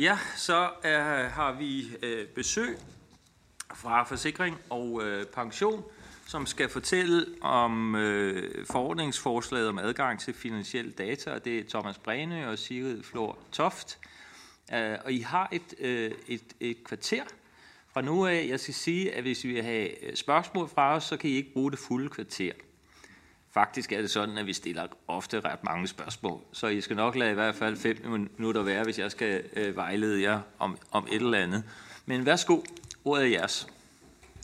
Ja, så er, har vi øh, besøg fra Forsikring og øh, Pension, som skal fortælle om øh, forordningsforslaget om adgang til finansielle data, og det er Thomas Brene og Sigrid Flor Toft. Øh, og I har et, øh, et, et kvarter fra nu af. Jeg skal sige, at hvis vi vil have øh, spørgsmål fra os, så kan I ikke bruge det fulde kvarter. Faktisk er det sådan, at vi stiller ofte ret mange spørgsmål, så I skal nok lade i hvert fald fem minutter være, hvis jeg skal øh, vejlede jer om, om et eller andet. Men værsgo, ordet er jeres.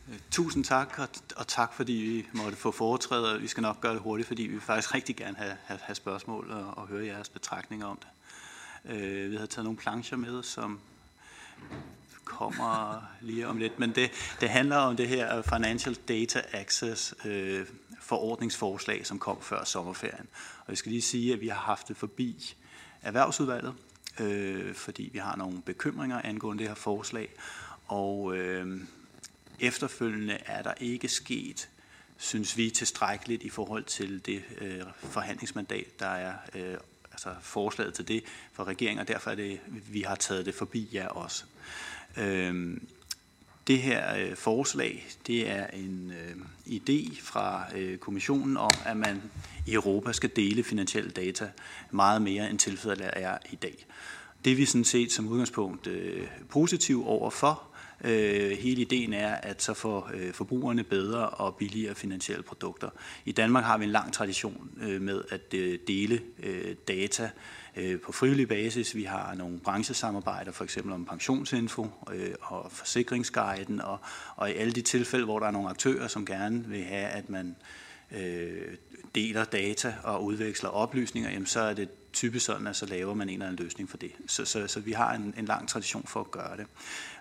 Øh, tusind tak, og, og tak fordi vi måtte få foretræder. Vi skal nok gøre det hurtigt, fordi vi vil faktisk rigtig gerne have, have, have spørgsmål og, og høre jeres betragtninger om det. Øh, vi har taget nogle plancher med, som kommer lige om lidt, men det, det handler om det her øh, Financial Data Access øh, forordningsforslag, som kom før sommerferien. Og jeg skal lige sige, at vi har haft det forbi erhvervsudvalget, øh, fordi vi har nogle bekymringer angående det her forslag, og øh, efterfølgende er der ikke sket synes vi, tilstrækkeligt i forhold til det øh, forhandlingsmandat, der er øh, altså forslaget til det for regeringen, og derfor er det, vi har taget det forbi jer også. Øh, det her øh, forslag, det er en øh, idé fra øh, kommissionen om, at man i Europa skal dele finansielle data meget mere end tilfældet er i dag. Det er vi sådan set som udgangspunkt øh, positiv overfor. Øh, hele ideen er, at så får øh, forbrugerne bedre og billigere finansielle produkter. I Danmark har vi en lang tradition øh, med at øh, dele øh, data øh, på frivillig basis. Vi har nogle branchesamarbejder, for eksempel om pensionsinfo øh, og forsikringsguiden, og, og i alle de tilfælde, hvor der er nogle aktører, som gerne vil have, at man øh, deler data og udveksler oplysninger, jamen så er det typisk sådan, at så laver man en eller anden løsning for det. Så, så, så vi har en, en lang tradition for at gøre det.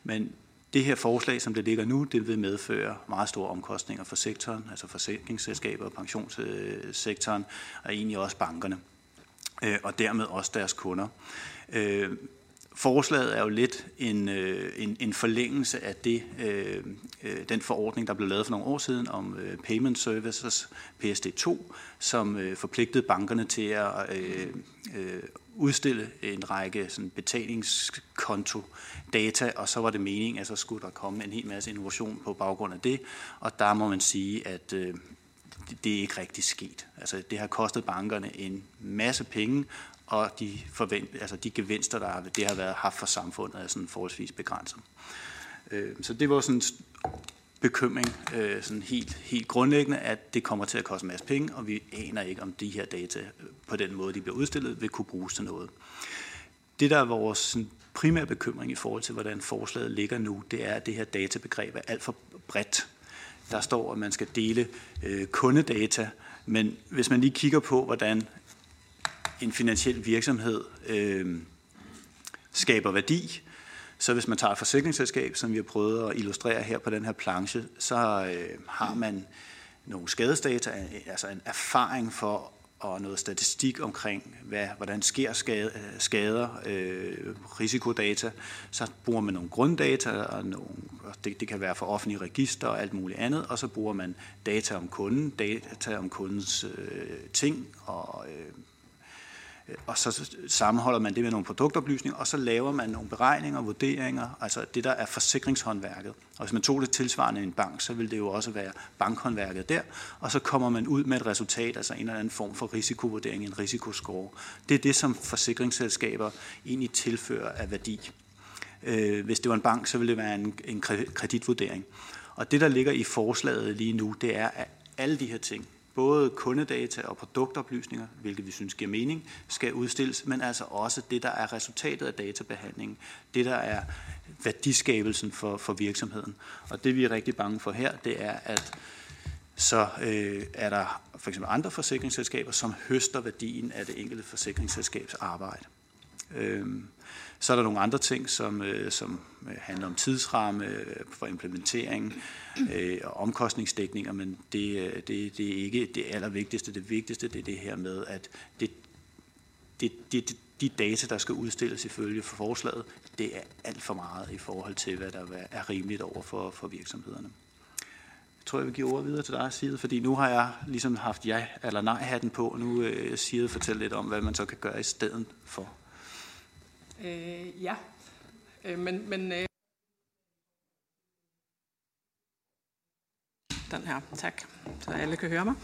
Men det her forslag, som det ligger nu, det vil medføre meget store omkostninger for sektoren, altså forsikringsselskaber og pensionssektoren, og egentlig også bankerne øh, og dermed også deres kunder. Øh, forslaget er jo lidt en, øh, en, en forlængelse af det, øh, øh, den forordning, der blev lavet for nogle år siden om øh, Payment Services, PSD2, som øh, forpligtede bankerne til at øh, øh, udstille en række sådan, betalingskonto-data, og så var det meningen, at så skulle der komme en hel masse innovation på baggrund af det, og der må man sige, at øh, det er ikke rigtig sket. Altså, det har kostet bankerne en masse penge, og de, forvent, altså de gevinster, der det har været haft for samfundet, er sådan forholdsvis begrænset. Øh, så det var sådan en bekymring, øh, sådan helt, helt grundlæggende, at det kommer til at koste en masse penge, og vi aner ikke, om de her data øh, på den måde, de bliver udstillet, vil kunne bruges til noget. Det, der er vores sådan, primære bekymring i forhold til, hvordan forslaget ligger nu, det er, at det her databegreb er alt for bredt. Der står, at man skal dele øh, kundedata, men hvis man lige kigger på, hvordan en finansiel virksomhed øh, skaber værdi, så hvis man tager et forsikringsselskab, som vi har prøvet at illustrere her på den her planche, så øh, har man nogle skadesdata, altså en erfaring for og noget statistik omkring, hvad, hvordan sker skade, skader, øh, risikodata. Så bruger man nogle grunddata, og nogle, det, det kan være for offentlige register og alt muligt andet, og så bruger man data om kunden, data om kundens øh, ting og øh, Øh, og så sammenholder man det med nogle produktoplysninger, og så laver man nogle beregninger og vurderinger, altså det der er forsikringshåndværket. Og hvis man tog det tilsvarende i en bank, så vil det jo også være bankhåndværket der, og så kommer man ud med et resultat, altså en eller anden form for risikovurdering, en risikoscore. Det er det, som forsikringsselskaber egentlig tilfører af værdi. Øh, hvis det var en bank, så ville det være en, en kreditvurdering. Og det, der ligger i forslaget lige nu, det er, at alle de her ting, både kundedata og produktoplysninger, hvilket vi synes giver mening, skal udstilles, men altså også det, der er resultatet af databehandlingen, det, der er værdiskabelsen for, for virksomheden. Og det, vi er rigtig bange for her, det er, at så øh, er der for eksempel andre forsikringsselskaber, som høster værdien af det enkelte forsikringsselskabs arbejde. Øh, så er der nogle andre ting, som, øh, som øh, handler om tidsramme øh, for implementering øh, og omkostningsdækninger, men det, øh, det, det er ikke det allervigtigste. Det vigtigste det er det her med, at det, det, det, de data, der skal udstilles ifølge for forslaget, det er alt for meget i forhold til, hvad der er rimeligt over for, for virksomhederne. Jeg tror, jeg vil give ordet videre til dig, Side, fordi nu har jeg ligesom haft ja eller nej hatten på, og nu øh, Side fortælle lidt om, hvad man så kan gøre i stedet for. Øh, ja, Øh, men, men øh, den her, tak, så alle kan høre mig.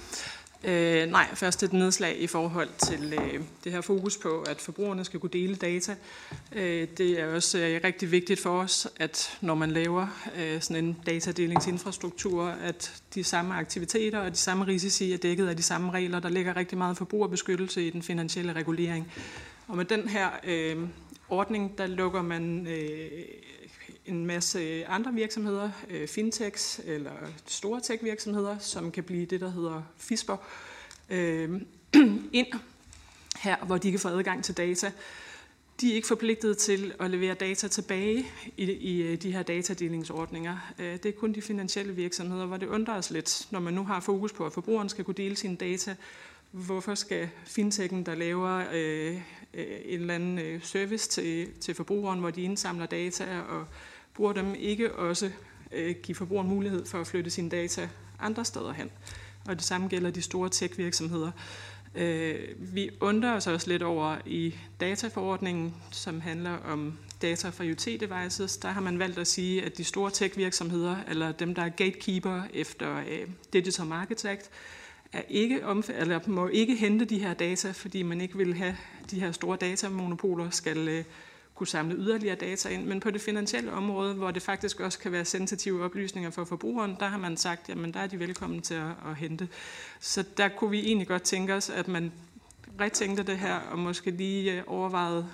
Øh, nej, først et nedslag i forhold til øh, det her fokus på, at forbrugerne skal kunne dele data. Øh, det er også øh, rigtig vigtigt for os, at når man laver øh, sådan en datadelingsinfrastruktur, at de samme aktiviteter og de samme risici er dækket af de samme regler. Der ligger rigtig meget forbrugerbeskyttelse i den finansielle regulering. Og med den her øh, ordning, der lukker man øh, en masse andre virksomheder, øh, fintechs eller store tech-virksomheder, som kan blive det, der hedder FISPER, øh, ind her, hvor de kan få adgang til data. De er ikke forpligtet til at levere data tilbage i, i øh, de her datadelingsordninger. Øh, det er kun de finansielle virksomheder, hvor det undrer os lidt, når man nu har fokus på, at forbrugeren skal kunne dele sine data. Hvorfor skal fintechen, der laver øh, Øh, en eller anden øh, service til, til forbrugeren, hvor de indsamler data og bruger dem, ikke også øh, give forbrugeren mulighed for at flytte sine data andre steder hen. Og det samme gælder de store tech-virksomheder. Øh, vi undrer os også lidt over i dataforordningen, som handler om data fra IoT-devices. Der har man valgt at sige, at de store tech-virksomheder, eller dem, der er gatekeeper efter øh, Digital Markets Act, er ikke omf- eller må ikke hente de her data, fordi man ikke vil have de her store datamonopoler skal øh, kunne samle yderligere data ind. Men på det finansielle område, hvor det faktisk også kan være sensitive oplysninger for forbrugeren, der har man sagt, at der er de velkommen til at, at hente. Så der kunne vi egentlig godt tænke os, at man retænkte det her, og måske lige øh, overvejede,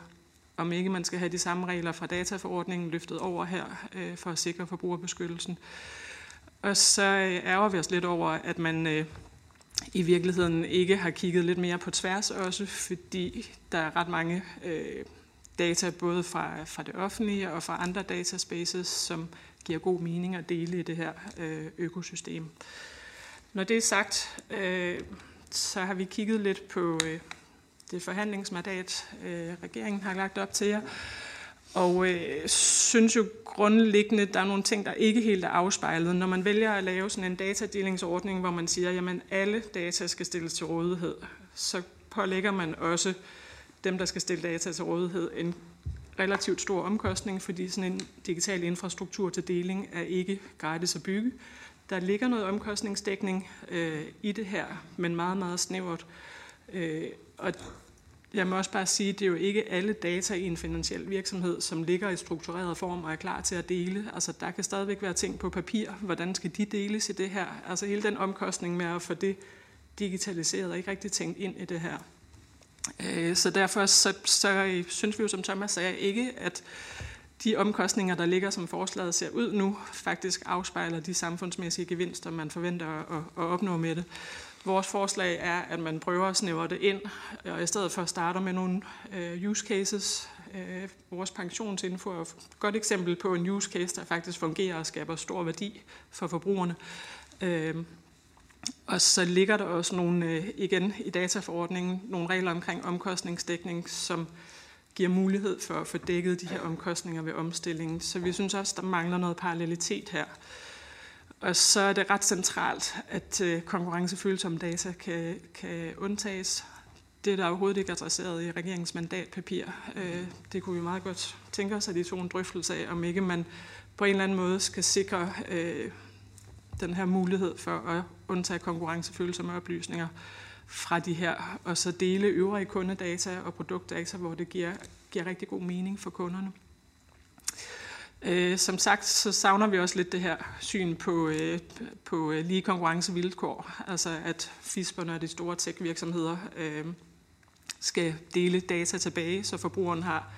om ikke man skal have de samme regler fra dataforordningen løftet over her, øh, for at sikre forbrugerbeskyttelsen. Og så øh, ærger vi os lidt over, at man øh, i virkeligheden ikke har kigget lidt mere på tværs også, fordi der er ret mange øh, data både fra, fra det offentlige og fra andre dataspaces, som giver god mening at dele i det her øh, økosystem. Når det er sagt, øh, så har vi kigget lidt på øh, det forhandlingsmandat, øh, regeringen har lagt op til jer, og øh, synes jo grundlæggende, der er nogle ting, der ikke helt er afspejlet. Når man vælger at lave sådan en datadelingsordning, hvor man siger, at alle data skal stilles til rådighed, så pålægger man også dem, der skal stille data til rådighed, en relativt stor omkostning, fordi sådan en digital infrastruktur til deling er ikke gratis at bygge. Der ligger noget omkostningsdækning øh, i det her, men meget, meget snævert. Øh, og jeg må også bare sige, at det er jo ikke alle data i en finansiel virksomhed, som ligger i struktureret form og er klar til at dele. Altså, der kan stadigvæk være ting på papir. Hvordan skal de deles i det her? Altså, hele den omkostning med at få det digitaliseret er ikke rigtig tænkt ind i det her. Øh, så derfor så, så synes vi jo, som Thomas sagde, ikke, at de omkostninger, der ligger som forslaget ser ud nu, faktisk afspejler de samfundsmæssige gevinster, man forventer at, at opnå med det. Vores forslag er, at man prøver at snævre det ind, og i stedet for starte med nogle øh, use cases. Øh, vores pensionsinfo er et godt eksempel på en use case, der faktisk fungerer og skaber stor værdi for forbrugerne. Uh, og så ligger der også nogle, øh, igen i dataforordningen, nogle regler omkring omkostningsdækning, som giver mulighed for at få dækket de her omkostninger ved omstillingen. Så vi synes også, der mangler noget parallelitet her. Og så er det ret centralt, at øh, konkurrencefølsomme data kan, kan undtages. Det er der overhovedet ikke adresseret i regeringens mandatpapir. Øh, det kunne vi meget godt tænke os, at de tog en drøftelse af, om ikke man på en eller anden måde skal sikre øh, den her mulighed for at undtage konkurrencefølsomme oplysninger fra de her, og så dele øvrige kundedata og produktdata, hvor det giver, giver rigtig god mening for kunderne. Øh, som sagt, så savner vi også lidt det her syn på, øh, på øh, lige konkurrencevilkår, altså at FISPerne og de store tech-virksomheder øh, skal dele data tilbage, så forbrugeren har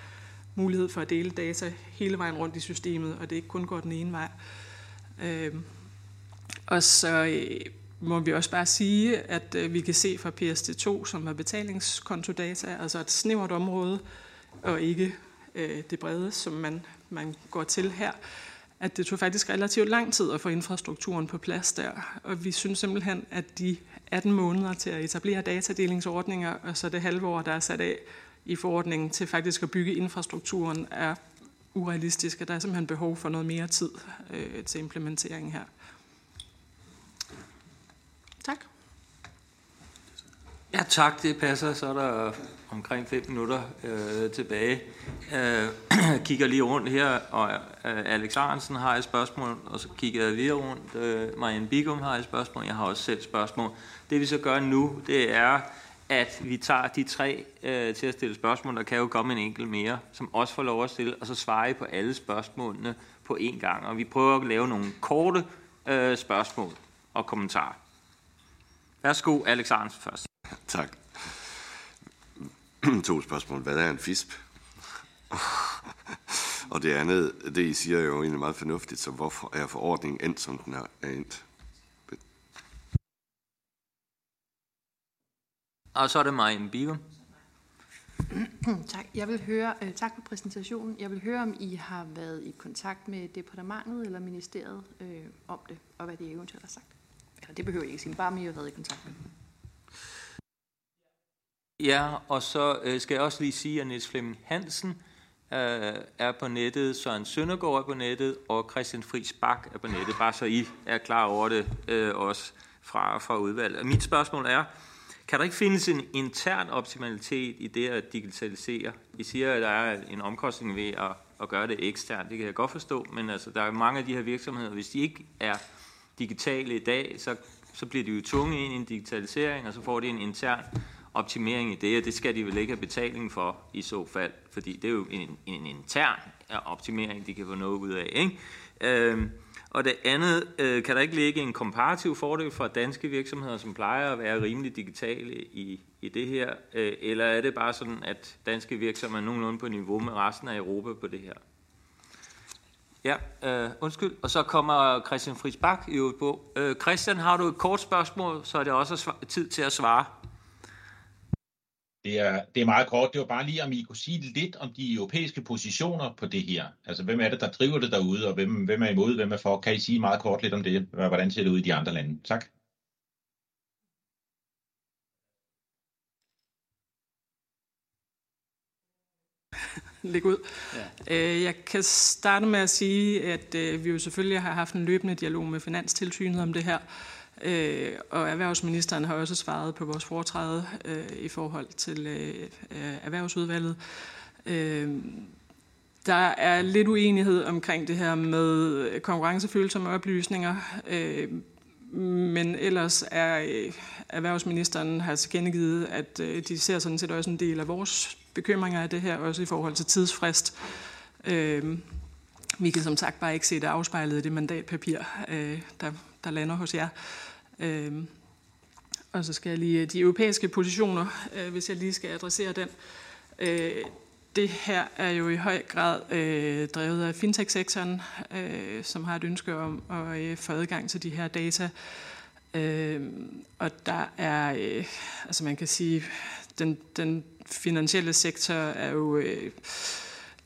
mulighed for at dele data hele vejen rundt i systemet, og det ikke kun går den ene vej. Øh, og så øh, må vi også bare sige, at øh, vi kan se fra PSD2, som er betalingskontodata, altså et snævert område, og ikke øh, det brede, som man, man går til her, at det tog faktisk relativt lang tid at få infrastrukturen på plads der. Og vi synes simpelthen, at de 18 måneder til at etablere datadelingsordninger, og så det halve år, der er sat af i forordningen til faktisk at bygge infrastrukturen, er urealistisk, og der er simpelthen behov for noget mere tid øh, til implementering her. Tak. Ja, tak. Det passer. Så er der omkring 5 minutter øh, tilbage. Øh, kigger lige rundt her, og øh, Alex Arnsen har et spørgsmål, og så kigger jeg videre rundt. Øh, Marianne Bigum har et spørgsmål, jeg har også selv et spørgsmål. Det vi så gør nu, det er, at vi tager de tre øh, til at stille spørgsmål. Der kan jo komme en enkelt mere, som også får lov at stille, og så svarer I på alle spørgsmålene på én gang. Og vi prøver at lave nogle korte øh, spørgsmål og kommentarer. Værsgo, Alex Arnsen først. Tak. to spørgsmål. Hvad er en fisp? og det andet, det I siger er jo egentlig meget fornuftigt, så hvorfor er forordningen endt, som den er endt? Og så er det mig en bio. tak. Jeg vil høre, uh, tak for præsentationen. Jeg vil høre, om I har været i kontakt med departementet eller ministeriet uh, om det, og hvad de eventuelt har sagt. Eller det behøver jeg ikke sige, bare om I har været i kontakt med dem. Ja, og så øh, skal jeg også lige sige, at Niels Flemming Hansen øh, er på nettet, Søren Søndergaard er på nettet, og Christian Friis Bak er på nettet, bare så I er klar over det øh, også fra, fra udvalget. Og mit spørgsmål er, kan der ikke findes en intern optimalitet i det at digitalisere? I siger, at der er en omkostning ved at, at gøre det eksternt, det kan jeg godt forstå, men altså, der er mange af de her virksomheder, hvis de ikke er digitale i dag, så, så bliver de jo tvunget ind i en digitalisering, og så får de en intern optimering i det, og det skal de vel ikke have betaling for i så fald, fordi det er jo en, en intern optimering, de kan få noget ud af. Ikke? Øhm, og det andet, øh, kan der ikke ligge en komparativ fordel for danske virksomheder, som plejer at være rimelig digitale i, i det her, øh, eller er det bare sådan, at danske virksomheder er nogenlunde på niveau med resten af Europa på det her? Ja, øh, undskyld. Og så kommer Christian Friis Bak jo på. Øh, Christian, har du et kort spørgsmål, så er det også tid til at svare. Det er, det er meget kort. Det var bare lige, om I kunne sige lidt om de europæiske positioner på det her. Altså, hvem er det, der driver det derude, og hvem, hvem er imod, hvem er for? Kan I sige meget kort lidt om det? Hvordan ser det ud i de andre lande? Tak. Læg ud. Ja. Øh, jeg kan starte med at sige, at øh, vi jo selvfølgelig har haft en løbende dialog med Finanstilsynet om det her. Øh, og erhvervsministeren har også svaret på vores foretræde øh, i forhold til øh, erhvervsudvalget. Øh, der er lidt uenighed omkring det her med konkurrencefølsomme oplysninger, øh, men ellers er øh, erhvervsministeren har tilkendegivet, at øh, de ser sådan set også en del af vores bekymringer af det her, også i forhold til tidsfrist. Øh, vi kan som sagt bare ikke se det afspejlet i det mandatpapir, øh, der, der lander hos jer. Øh, og så skal jeg lige de europæiske positioner, øh, hvis jeg lige skal adressere den. Øh, det her er jo i høj grad øh, drevet af fintech-sektoren, øh, som har et ønske om at øh, få adgang til de her data. Øh, og der er, øh, altså man kan sige, den, den finansielle sektor er jo øh,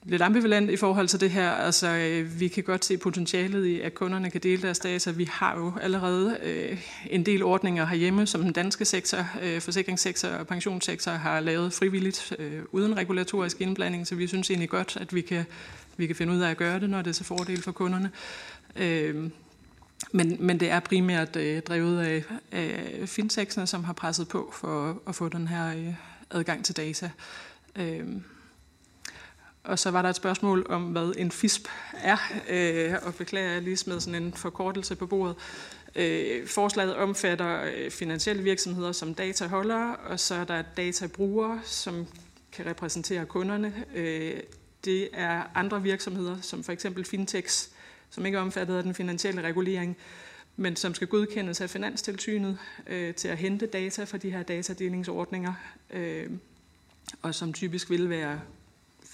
lidt ambivalent i forhold til det her. Altså, øh, vi kan godt se potentialet i, at kunderne kan dele deres data. Vi har jo allerede øh, en del ordninger herhjemme, som den danske sektor, øh, forsikringssektor og pensionssektor har lavet frivilligt, øh, uden regulatorisk indblanding, så vi synes egentlig godt, at vi kan, vi kan finde ud af at gøre det, når det er til fordel for kunderne. Øh, men, men det er primært øh, drevet af, af fintechsene, som har presset på for at få den her øh, adgang til data. Øh, og så var der et spørgsmål om, hvad en FISP er, øh, og beklager, jeg lige smed sådan en forkortelse på bordet. Øh, forslaget omfatter øh, finansielle virksomheder som dataholdere, og så er der databrugere, som kan repræsentere kunderne. Øh, det er andre virksomheder, som for eksempel fintechs, som ikke er omfattet af den finansielle regulering, men som skal godkendes af Finanstilsynet øh, til at hente data fra de her datadelingsordninger, øh, og som typisk vil være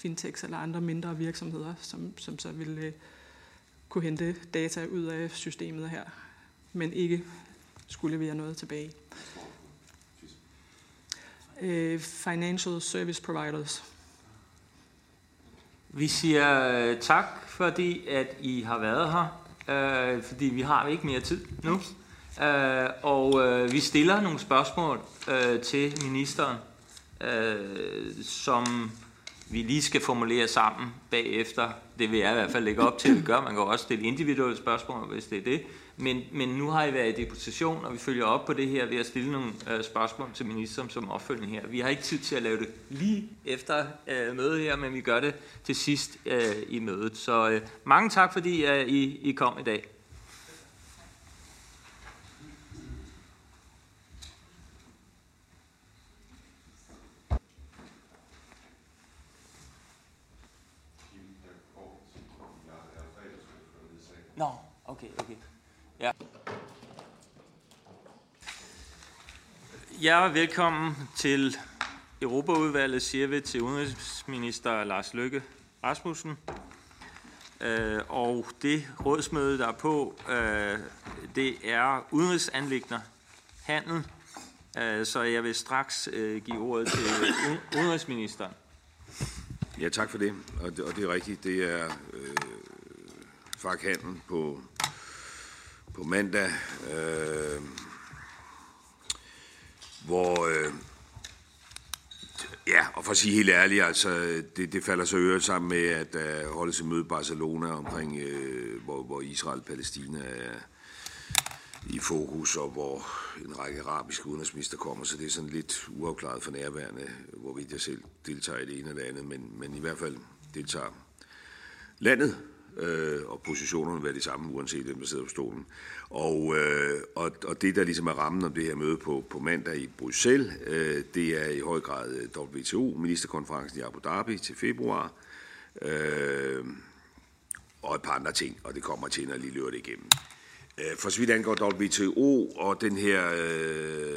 fintechs eller andre mindre virksomheder, som, som så vil øh, kunne hente data ud af systemet her, men ikke skulle levere noget tilbage. Øh, financial Service Providers. Vi siger øh, tak, fordi at I har været her, øh, fordi vi har ikke mere tid nu. Øh, og øh, vi stiller nogle spørgsmål øh, til ministeren, øh, som vi lige skal formulere sammen bagefter. Det vil jeg i hvert fald lægge op til, at gøre. gør. Man kan også stille individuelle spørgsmål, hvis det er det. Men, men nu har I været i deposition, og vi følger op på det her ved at stille nogle øh, spørgsmål til ministeren som opfølgning her. Vi har ikke tid til at lave det lige efter øh, mødet her, men vi gør det til sidst øh, i mødet. Så øh, mange tak, fordi øh, I, I kom i dag. Nå, okay, okay. Ja. Ja, velkommen til Europaudvalget, siger vi til udenrigsminister Lars Løkke Rasmussen. Øh, og det rådsmøde, der er på, øh, det er udenrigsanlægner handel. Øh, så jeg vil straks give ordet til udenrigsministeren. Ja, tak for det. Og det, og det er rigtigt. Det er øh, fakhandel på, på mandag, øh, hvor, øh, ja, og for at sige helt ærligt, altså, det, det falder så øvrigt sammen med, at øh, der uh, holdes et møde i Barcelona omkring, øh, hvor, hvor Israel og Palæstina er i fokus, og hvor en række arabiske udenrigsminister kommer, så det er sådan lidt uafklaret for nærværende, hvorvidt jeg selv deltager i det ene eller andet, men, men i hvert fald deltager landet øh, og positionerne vil være de samme, uanset hvem der sidder på stolen. Og, øh, og, og det, der ligesom er rammen om det her møde på, på mandag i Bruxelles, øh, det er i høj grad øh, WTO, ministerkonferencen i Abu Dhabi til februar, øh, og et par andre ting, og det kommer til, når jeg lige løber det igennem. Øh, for så vidt angår WTO og den her øh,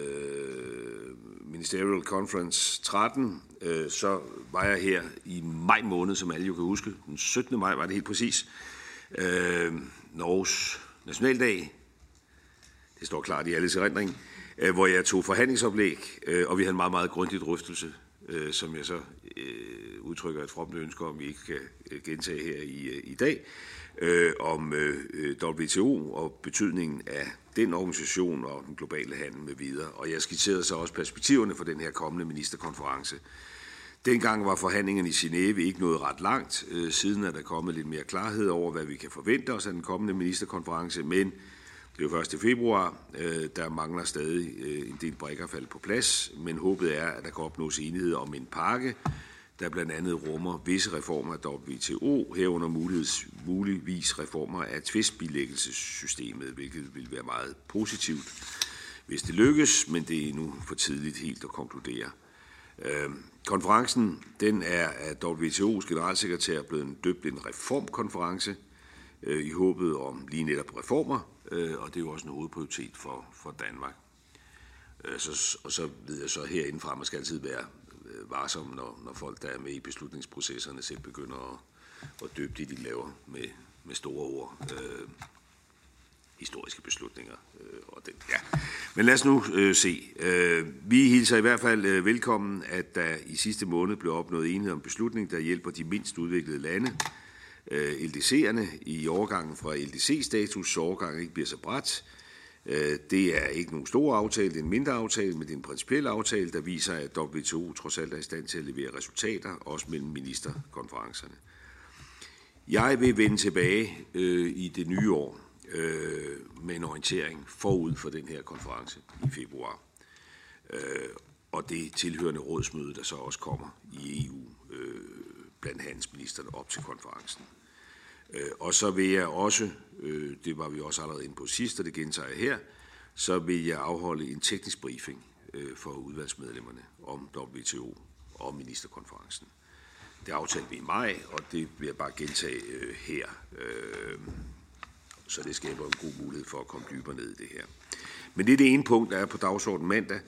Ministerial Conference 13, øh, så var jeg her i maj måned, som alle jo kan huske. Den 17. maj var det helt præcis. Øh, Norges nationaldag. Det står klart i alles erindring. Øh, hvor jeg tog forhandlingsoplæg, øh, og vi havde en meget, meget grundig drøftelse, øh, som jeg så øh, udtrykker et fromt ønske om, vi ikke kan øh, gentage her i, øh, i dag, øh, om øh, WTO og betydningen af den organisation og den globale handel med videre. Og jeg skitserede så også perspektiverne for den her kommende ministerkonference. Dengang var forhandlingerne i Genève ikke nået ret langt. Øh, siden er der kommet lidt mere klarhed over, hvad vi kan forvente os af den kommende ministerkonference, men det er jo 1. februar. Øh, der mangler stadig øh, en del brækker falde på plads, men håbet er, at der kan opnås enighed om en pakke, der blandt andet rummer visse reformer af WTO, herunder muligvis, muligvis reformer af tvistbilæggelsessystemet, hvilket vil være meget positivt, hvis det lykkes, men det er nu for tidligt helt at konkludere. Øhm, konferencen den er af WTO's generalsekretær blevet døbt en reformkonference øh, i håbet om lige netop reformer, øh, og det er jo også en hovedprioritet for, for Danmark. Øh, så, og så ved jeg så herindefra, at man skal altid være øh, varsom, når, når folk, der er med i beslutningsprocesserne, selv begynder at, at døbe det, de laver med, med store ord. Øh, historiske beslutninger. Øh, og den, ja. Men lad os nu øh, se. Øh, vi hilser i hvert fald øh, velkommen, at der i sidste måned blev opnået enighed om beslutning, der hjælper de mindst udviklede lande, øh, LDC'erne, i overgangen fra LDC-status, så overgangen ikke bliver så bræt. Øh, det er ikke nogen stor aftale, det er en mindre aftale, men det er en principiel aftale, der viser, at WTO trods alt er i stand til at levere resultater, også mellem ministerkonferencerne. Jeg vil vende tilbage øh, i det nye år øh, med en orientering forud for den her konference i februar. Øh, og det tilhørende rådsmøde, der så også kommer i EU øh, blandt handelsministerne op til konferencen. Øh, og så vil jeg også, øh, det var vi også allerede inde på sidst, og det gentager jeg her, så vil jeg afholde en teknisk briefing øh, for udvalgsmedlemmerne om WTO og ministerkonferencen. Det aftalte vi i maj, og det vil jeg bare gentage øh, her. Øh, så det skaber en god mulighed for at komme dybere ned i det her. Men det er det ene punkt, der er på dagsordenen mandag.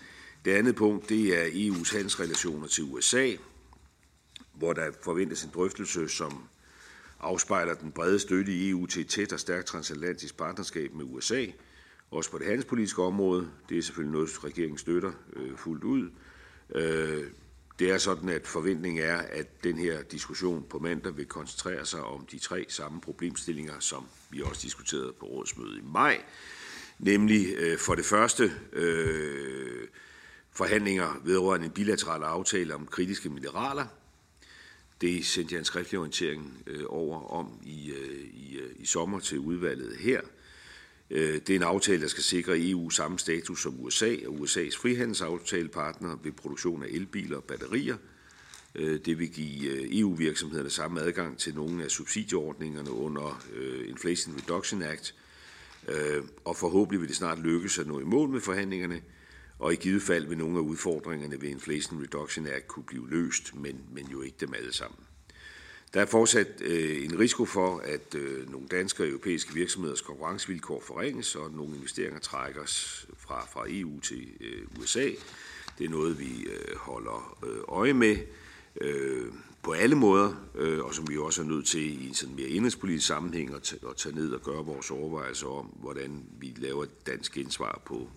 Det andet punkt, det er EU's handelsrelationer til USA, hvor der forventes en drøftelse, som afspejler den brede støtte i EU til et tæt og stærkt transatlantisk partnerskab med USA, også på det handelspolitiske område. Det er selvfølgelig noget, regeringen støtter øh, fuldt ud. Øh, det er sådan, at forventningen er, at den her diskussion på mandag vil koncentrere sig om de tre samme problemstillinger, som vi også diskuterede på rådsmødet i maj. Nemlig øh, for det første øh, forhandlinger vedrørende en bilateral aftale om kritiske mineraler. Det sendte jeg en skriftlig orientering øh, over om i, øh, i, øh, i sommer til udvalget her. Øh, det er en aftale, der skal sikre EU samme status som USA og USA's frihandelsaftalepartner ved produktion af elbiler og batterier. Øh, det vil give øh, EU-virksomhederne samme adgang til nogle af subsidieordningerne under øh, Inflation Reduction Act, øh, og forhåbentlig vil det snart lykkes at nå i mål med forhandlingerne, og i givet fald vil nogle af udfordringerne ved Inflation Reduction Act kunne blive løst, men, men jo ikke dem alle sammen. Der er fortsat øh, en risiko for, at øh, nogle danske og europæiske virksomheders konkurrencevilkår forringes, og at nogle investeringer trækkes fra, fra EU til øh, USA. Det er noget, vi øh, holder øh, øje med øh, på alle måder, øh, og som vi også er nødt til i en sådan mere indrigspolitisk sammenhæng at, at tage ned og gøre vores overvejelser om, hvordan vi laver et dansk indsvar på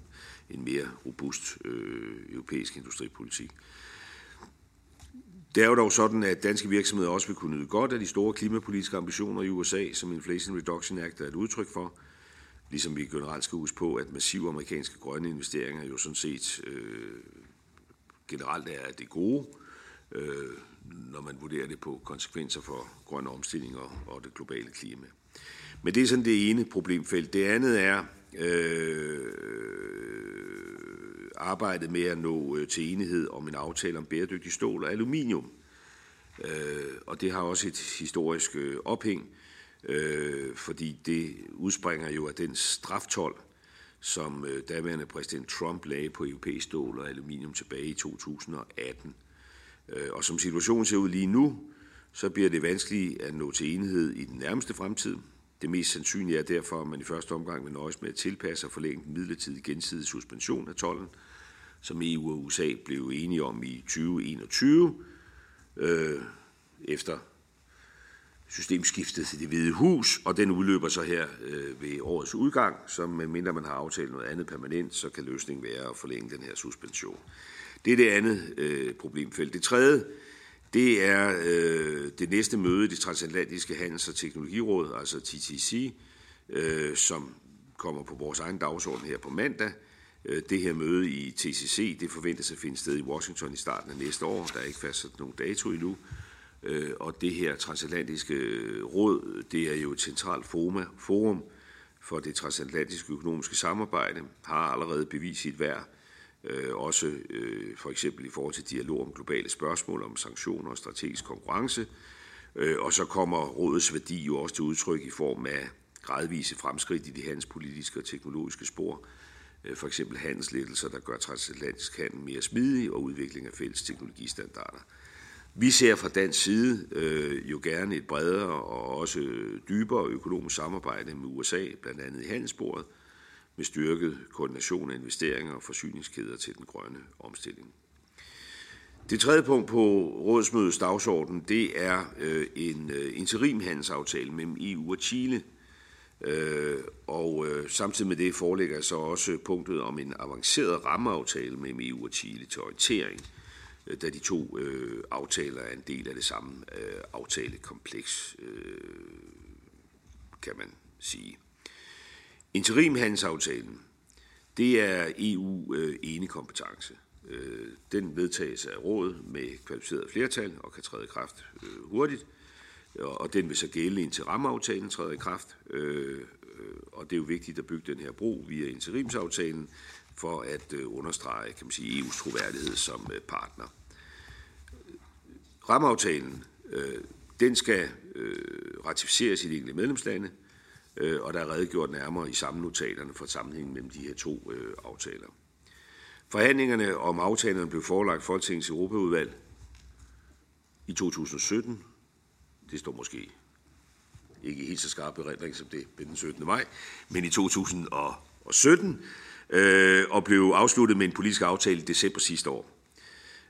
en mere robust øh, europæisk industripolitik. Det er jo dog sådan, at danske virksomheder også vil kunne nyde godt af de store klimapolitiske ambitioner i USA, som Inflation Reduction Act er et udtryk for. Ligesom vi generelt skal huske på, at massive amerikanske grønne investeringer jo sådan set øh, generelt er det gode, øh, når man vurderer det på konsekvenser for grøn omstilling og, og det globale klima. Men det er sådan det ene problemfelt. Det andet er øh, arbejdet med at nå øh, til enighed om en aftale om bæredygtig stål og aluminium. Øh, og det har også et historisk øh, ophæng, øh, fordi det udspringer jo af den straftol, som øh, daværende præsident Trump lagde på europæisk stål og aluminium tilbage i 2018. Øh, Og som situationen ser ud lige nu, så bliver det vanskeligt at nå til enighed i den nærmeste fremtid. Det mest sandsynlige er derfor, at man i første omgang vil nøjes med at tilpasse og forlænge den midlertidige gensidige suspension af tollen, som EU og USA blev enige om i 2021, øh, efter systemskiftet til det hvide hus, og den udløber så her øh, ved årets udgang, så øh, mindre man har aftalt noget andet permanent, så kan løsningen være at forlænge den her suspension. Det er det andet øh, problemfelt. Det tredje, det er øh, det næste møde i det transatlantiske handels- og teknologiråd, altså TTC, øh, som kommer på vores egen dagsorden her på mandag, øh, det her møde i TCC, det forventes at finde sted i Washington i starten af næste år. Der er ikke fastsat nogen dato endnu. Øh, og det her transatlantiske råd, det er jo et centralt forum for det transatlantiske økonomiske samarbejde, har allerede bevist sit værd, øh, også øh, for eksempel i forhold til dialog om globale spørgsmål, om sanktioner og strategisk konkurrence. Øh, Og så kommer rådets værdi jo også til udtryk i form af gradvise fremskridt i de handelspolitiske og teknologiske spor, Øh, for eksempel handelslettelser, der gør transatlantisk handel mere smidig og udvikling af fælles teknologistandarder. Vi ser fra dansk side øh, jo gerne et bredere og også dybere økonomisk samarbejde med USA, blandt andet i handelsbordet, med styrket koordination af investeringer og forsyningskæder til den grønne omstilling. Det tredje punkt på rådsmødets dagsorden, det er øh, en øh, interimhandelsaftale mellem EU og Chile – Øh, og øh, samtidig med det foreligger så også punktet om en avanceret rammeaftale mellem EU og Chile til orientering, øh, da de to øh, aftaler er en del af det samme øh, aftalekompleks, øh, kan man sige. Interimhandelsaftalen, det er EU øh, ene kompetence. Øh, den vedtages af rådet med kvalificeret flertal og kan træde i kraft øh, hurtigt og den vil så gælde indtil rammeaftalen træder i kraft. Øh, øh, og det er jo vigtigt at bygge den her bro via interimsaftalen for at øh, understrege kan man sige, EU's troværdighed som øh, partner. Rammeaftalen, øh, den skal øh, ratificeres i de enkelte medlemslande, øh, og der er redegjort nærmere i sammennotaterne for sammenhængen mellem de her to øh, aftaler. Forhandlingerne om aftalerne blev forelagt Folketingets Europaudvalg i 2017, det står måske ikke helt så skarp erindring som det den 17. maj, men i 2017, øh, og blev afsluttet med en politisk aftale i december sidste år.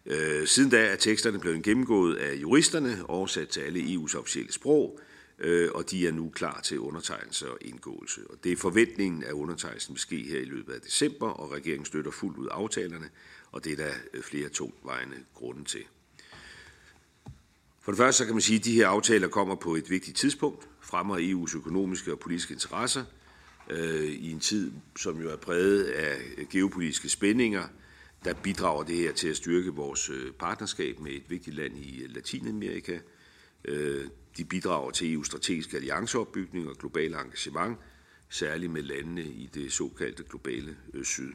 Øh, siden da er teksterne blevet gennemgået af juristerne, oversat til alle EU's officielle sprog, øh, og de er nu klar til undertegnelse og indgåelse. Og det er forventningen, at undertegnelsen vil ske her i løbet af december, og regeringen støtter fuldt ud aftalerne, og det er der øh, flere tungvejende grunde til. For det første så kan man sige, at de her aftaler kommer på et vigtigt tidspunkt, fremmer EU's økonomiske og politiske interesser øh, i en tid, som jo er præget af geopolitiske spændinger, der bidrager det her til at styrke vores øh, partnerskab med et vigtigt land i Latinamerika. Øh, de bidrager til EU's strategiske allianceopbygning og globale engagement, særligt med landene i det såkaldte globale øh, syd.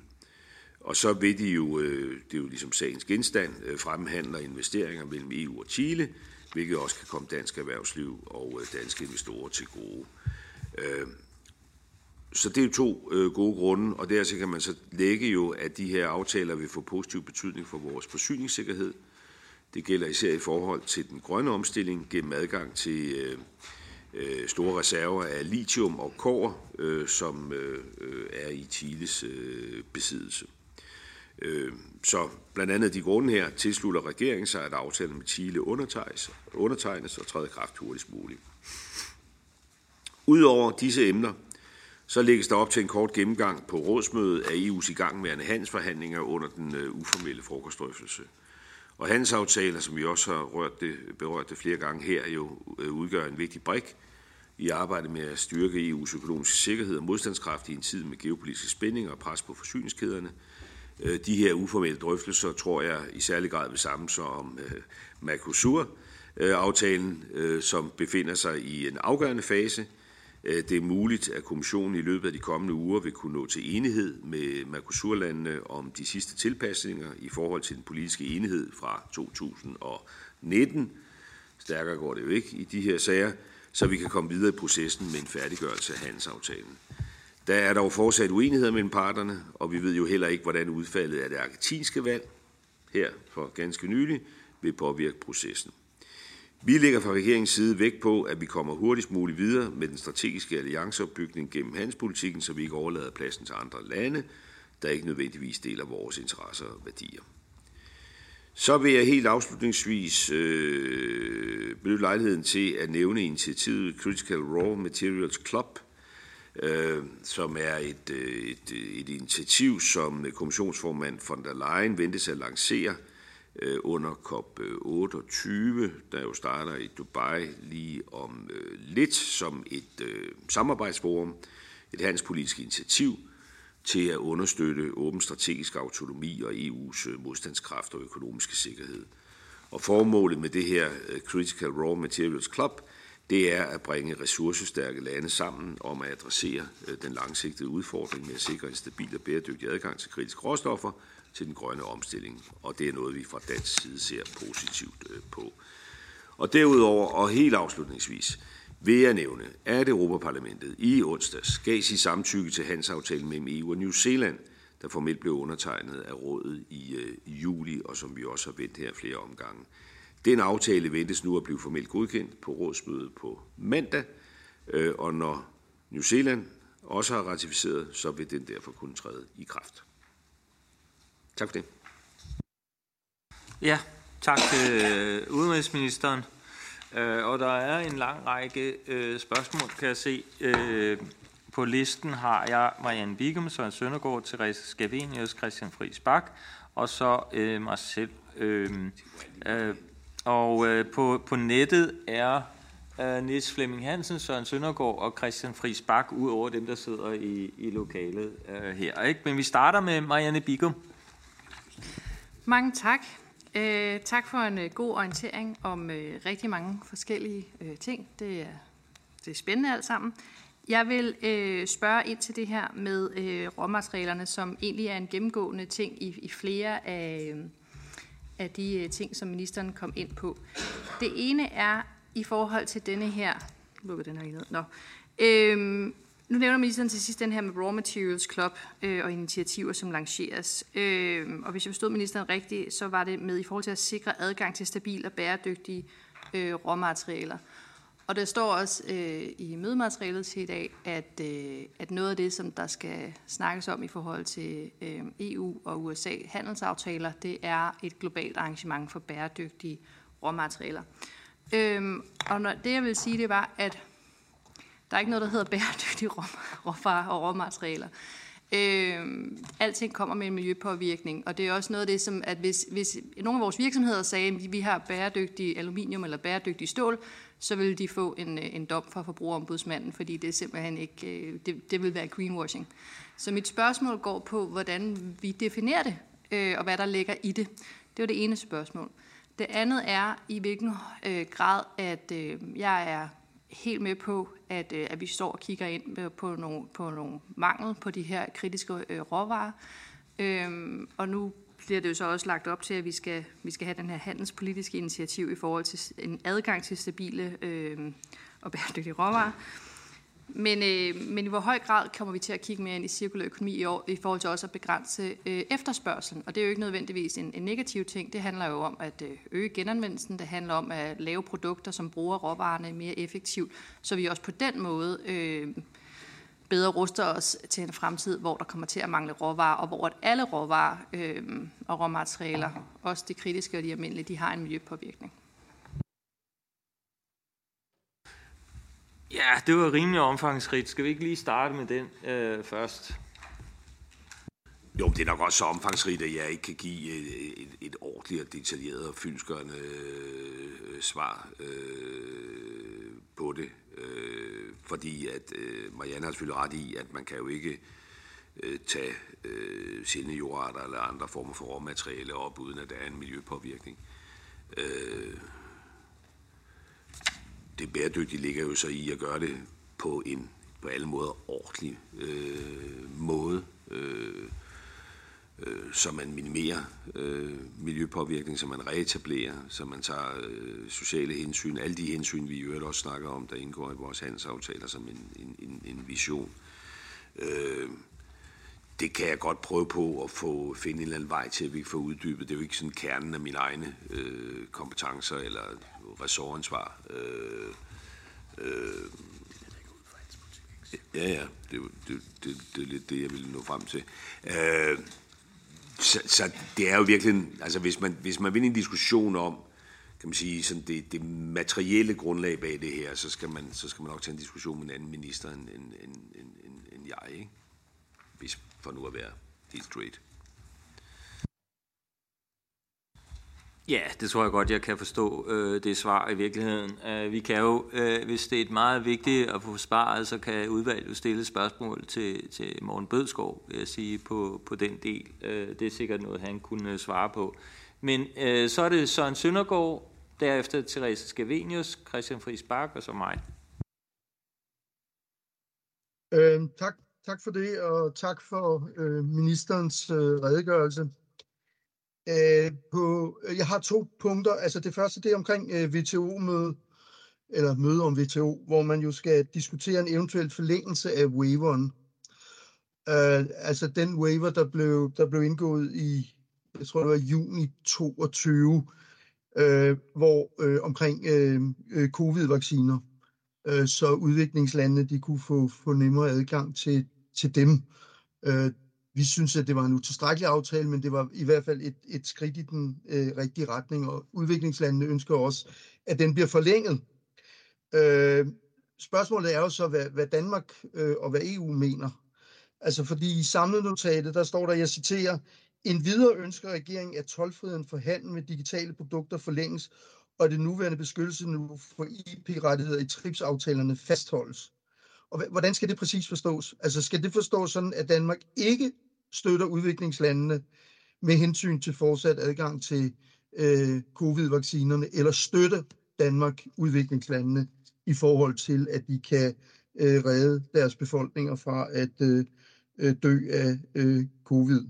Og så vil de jo, øh, det er jo ligesom sagens genstand, fremhandle investeringer mellem EU og Chile, hvilket også kan komme dansk erhvervsliv og danske investorer til gode. Så det er jo to gode grunde, og dertil kan man så lægge jo, at de her aftaler vil få positiv betydning for vores forsyningssikkerhed. Det gælder især i forhold til den grønne omstilling gennem adgang til øh, øh, store reserver af lithium og kobber, øh, som er i Chiles besiddelse. Så blandt andet de grunde her tilslutter regeringen sig, at aftalen med Chile undertegnes og træder kraft hurtigst muligt. Udover disse emner, så lægges der op til en kort gennemgang på rådsmødet af EU's igangværende handelsforhandlinger under den uformelle frokostdrøftelse. Og handelsaftaler, som vi også har rørt det, berørt det flere gange her, jo øh, udgør en vigtig brik i arbejdet med at styrke EU's økonomiske sikkerhed og modstandskraft i en tid med geopolitiske spændinger og pres på forsyningskæderne. Øh, de her uformelle drøftelser tror jeg i særlig grad vil samme sig om øh, Mercosur-aftalen, som befinder sig i en afgørende fase. Øh, det er muligt, at kommissionen i løbet af de kommende uger vil kunne nå til enighed med Mercosur-landene om de sidste tilpasninger i forhold til den politiske enighed fra 2019. Stærkere går det jo ikke i de her sager, så vi kan komme videre i processen med en færdiggørelse af handelsaftalen. Der er dog fortsat uenigheder mellem parterne, og vi ved jo heller ikke, hvordan udfaldet af det argentinske valg her for ganske nylig vil påvirke processen. Vi lægger fra regeringens side vægt på, at vi kommer hurtigst muligt videre med den strategiske allianceopbygning gennem handelspolitikken, så vi ikke overlader pladsen til andre lande, der ikke nødvendigvis deler vores interesser og værdier. Så vil jeg helt afslutningsvis øh, benytte lejligheden til at nævne initiativet Critical Raw Materials Club, øh, som er et, øh, et, et initiativ, som kommissionsformand von der Leyen ventes at lancere Øh, under COP28, øh, der jo starter i Dubai lige om øh, lidt som et samarbejdsforum, et handelspolitisk initiativ til at understøtte åben strategisk autonomi og EU's modstandskraft og økonomiske sikkerhed. Og formålet med det her Critical Raw Materials Club, det er at bringe ressourcestærke lande sammen om at adressere den langsigtede udfordring med at sikre en stabil og bæredygtig adgang til kritiske råstoffer, til den grønne omstilling, og det er noget, vi fra dansk side ser positivt øh, på. Og derudover, og helt afslutningsvis, vil jeg nævne, at Europaparlamentet i onsdags gav sit samtykke til handelsaftalen mellem EU og New Zealand, der formelt blev undertegnet af rådet i, øh, i juli, og som vi også har vendt her flere omgange. Den aftale ventes nu at blive formelt godkendt på rådsmødet på mandag, øh, og når New Zealand også har ratificeret, så vil den derfor kunne træde i kraft. Tak for det. Ja, tak til øh, udenrigsministeren. Øh, og der er en lang række øh, spørgsmål, kan jeg se. Øh, på listen har jeg Marianne Bigum, Søren Søndergaard, Therese Skavenius, Christian Friis Bak, og så øh, mig selv. Øh, øh, og øh, på, på nettet er øh, Niels Flemming Hansen, Søren Søndergaard og Christian Friis Bak, ud over dem, der sidder i, i lokalet øh, her. Ikke? Men vi starter med Marianne Bigum. Mange tak. Øh, tak for en øh, god orientering om øh, rigtig mange forskellige øh, ting. Det er, det er spændende alt sammen. Jeg vil øh, spørge ind til det her med øh, råmaterialerne, som egentlig er en gennemgående ting i, i flere af, øh, af de øh, ting, som ministeren kom ind på. Det ene er i forhold til denne her... Lukker den her ned. Nå. Øh, nu nævner ministeren til sidst den her med Raw Materials Club øh, og initiativer, som lanceres. Øh, og hvis jeg forstod ministeren rigtigt, så var det med i forhold til at sikre adgang til stabile og bæredygtige øh, råmaterialer. Og der står også øh, i mødematerialet til i dag, at, øh, at noget af det, som der skal snakkes om i forhold til øh, EU og USA handelsaftaler, det er et globalt arrangement for bæredygtige råmaterialer. Øh, og når, det jeg vil sige, det var, at der er ikke noget, der hedder bæredygtige råvarer og råmaterialer. Øh, alting kommer med en miljøpåvirkning, og det er også noget af det, som at hvis, hvis nogle af vores virksomheder sagde, at vi har bæredygtig aluminium eller bæredygtig stål, så ville de få en, øh, en dom fra forbrugerombudsmanden, fordi det simpelthen ikke, øh, det, det vil være greenwashing. Så mit spørgsmål går på, hvordan vi definerer det, øh, og hvad der ligger i det. Det var det ene spørgsmål. Det andet er, i hvilken øh, grad, at øh, jeg er helt med på, at, øh, at vi står og kigger ind på nogle, på nogle mangel på de her kritiske øh, råvarer. Øhm, og nu bliver det jo så også lagt op til, at vi skal, vi skal have den her handelspolitiske initiativ i forhold til en adgang til stabile øh, og bæredygtige råvarer. Men, øh, men i hvor høj grad kommer vi til at kigge mere ind i cirkulær økonomi i, år, i forhold til også at begrænse øh, efterspørgselen? Og det er jo ikke nødvendigvis en, en negativ ting. Det handler jo om at øh, øge genanvendelsen. Det handler om at lave produkter, som bruger råvarerne mere effektivt, så vi også på den måde øh, bedre ruster os til en fremtid, hvor der kommer til at mangle råvarer, og hvor at alle råvarer øh, og råmaterialer, også de kritiske og de almindelige, de har en miljøpåvirkning. Ja, det var rimelig omfangsrigt. Skal vi ikke lige starte med den øh, først? Jo, det er nok også så omfangsrigt, at jeg ikke kan give øh, et, et, et ordentligt og detaljeret og fyldskørende øh, svar øh, på det. Øh, fordi at øh, Marianne har selvfølgelig ret i, at man kan jo ikke øh, tage øh, sjældne jordarter eller andre former for råmateriale op, uden at der er en miljøpåvirkning. Øh, det bæredygtige ligger jo så i at gøre det på en på alle måder ordentlig øh, måde, øh, øh, så man minimerer øh, miljøpåvirkning, så man reetablerer, så man tager øh, sociale hensyn, alle de hensyn, vi i øvrigt også snakker om, der indgår i vores handelsaftaler som en, en, en, en vision. Øh, det kan jeg godt prøve på at få finde en eller anden vej til, at vi får uddybet. Det er jo ikke sådan kernen af mine egne øh, kompetencer eller ressortansvar. Øh, øh, ja, ja, det, det, det, det er lidt det, jeg ville nå frem til. Øh, så, så det er jo virkelig, altså hvis man, hvis man vil en diskussion om, kan man sige, sådan det, det materielle grundlag bag det her, så skal, man, så skal man nok tage en diskussion med en anden minister end, end, end, end, end jeg, ikke? Hvis for nu at være helt straight. Ja, det tror jeg godt, jeg kan forstå øh, det svar i virkeligheden. Uh, vi kan jo, øh, hvis det er et meget vigtigt at få svaret, så kan udvalget jo stille spørgsmål til, til Morten Bødskov, vil jeg sige, på, på den del. Uh, det er sikkert noget, han kunne svare på. Men uh, så er det Søren Søndergaard, derefter Therese Skavenius, Christian Friis Bak og så mig. Øh, tak, tak for det, og tak for øh, ministerens øh, redegørelse. Æh, på, øh, jeg har to punkter. Altså det første det er omkring øh, WTO-møde, eller møde om WTO, hvor man jo skal diskutere en eventuel forlængelse af waiveren. Øh, altså den waiver, der blev, der blev indgået i, jeg tror det var juni 22, øh, hvor øh, omkring øh, øh, covid-vacciner, øh, så udviklingslandene de kunne få, få nemmere adgang til, til dem. Øh, vi synes, at det var en utilstrækkelig aftale, men det var i hvert fald et, et skridt i den øh, rigtige retning, og udviklingslandene ønsker også, at den bliver forlænget. Øh, spørgsmålet er jo så, hvad, hvad Danmark øh, og hvad EU mener. Altså fordi i samlenotatet, der står der, jeg citerer, en videre ønsker regeringen, at tolvfriheden for handel med digitale produkter forlænges, og det nuværende beskyttelsesniveau for IP-rettigheder i TRIPS-aftalerne fastholdes. Og hvordan skal det præcis forstås? Altså skal det forstås sådan, at Danmark ikke støtter udviklingslandene med hensyn til fortsat adgang til øh, covid-vaccinerne, eller støtter Danmark udviklingslandene i forhold til, at de kan øh, redde deres befolkninger fra at øh, øh dø af øh, covid.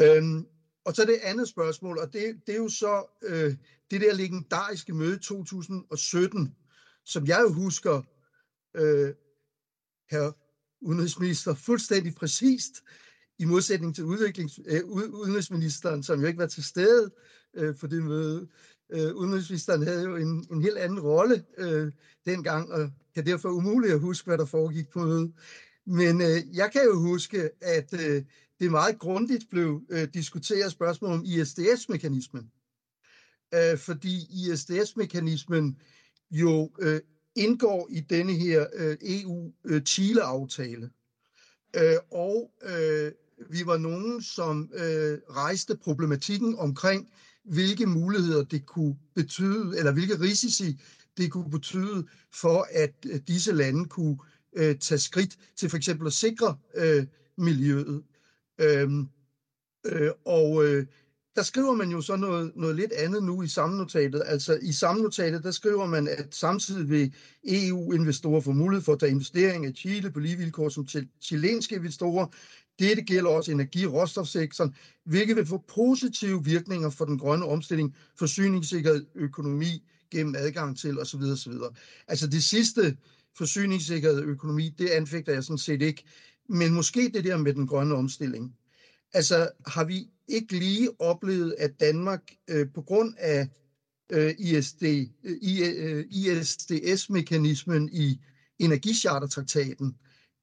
Øhm, og så det andet spørgsmål, og det, det er jo så øh, det der legendariske møde 2017, som jeg jo husker øh, herr udenrigsminister, fuldstændig præcist, i modsætning til udviklings, øh, udenrigsministeren, som jo ikke var til stede øh, for det møde. Øh, udenrigsministeren havde jo en, en helt anden rolle øh, dengang, og kan derfor umuligt at huske, hvad der foregik på mødet. Men øh, jeg kan jo huske, at øh, det meget grundigt blev øh, diskuteret spørgsmål om ISDS-mekanismen. Øh, fordi ISDS-mekanismen jo øh, indgår i denne her øh, EU-Chile-aftale. Øh, øh, og øh, vi var nogen, som øh, rejste problematikken omkring, hvilke muligheder det kunne betyde, eller hvilke risici det kunne betyde for, at øh, disse lande kunne øh, tage skridt til for eksempel at sikre øh, miljøet. Øhm, øh, og øh, der skriver man jo så noget, noget lidt andet nu i sammennotatet. Altså i sammennotatet, der skriver man, at samtidig vil EU-investorer få mulighed for at tage investeringer i Chile på lige vilkår som chilenske investorer. Dette gælder også energi- og råstofsektoren, hvilket vil få positive virkninger for den grønne omstilling, forsyningssikkerhed, økonomi gennem adgang til osv. osv. Altså det sidste, forsyningssikkerhed og økonomi, det anfægter jeg sådan set ikke. Men måske det der med den grønne omstilling. Altså har vi ikke lige oplevet, at Danmark øh, på grund af øh, ISD, øh, ISDS-mekanismen øh, i energichartertraktaten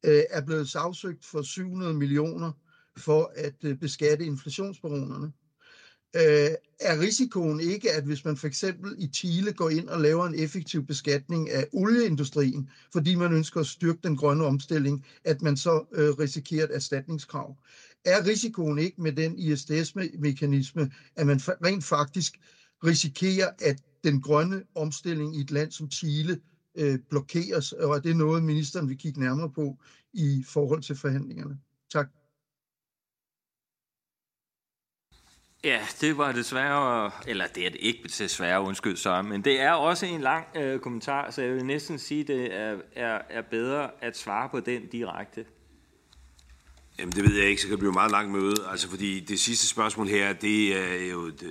øh, er blevet sagsøgt for 700 millioner for at øh, beskatte inflationsbaronerne. Øh, er risikoen ikke, at hvis man for eksempel i Chile går ind og laver en effektiv beskatning af olieindustrien, fordi man ønsker at styrke den grønne omstilling, at man så øh, risikerer et erstatningskrav? Er risikoen ikke med den ISDS-mekanisme, at man rent faktisk risikerer, at den grønne omstilling i et land som Chile øh, blokeres, og er det noget, ministeren vil kigge nærmere på i forhold til forhandlingerne? Tak. Ja, det var desværre, eller det er det ikke desværre, undskyld så, men det er også en lang øh, kommentar, så jeg vil næsten sige, det er, er, er bedre at svare på den direkte. Jamen det ved jeg ikke, så kan det blive meget langt møde, altså fordi det sidste spørgsmål her, det er jo, det,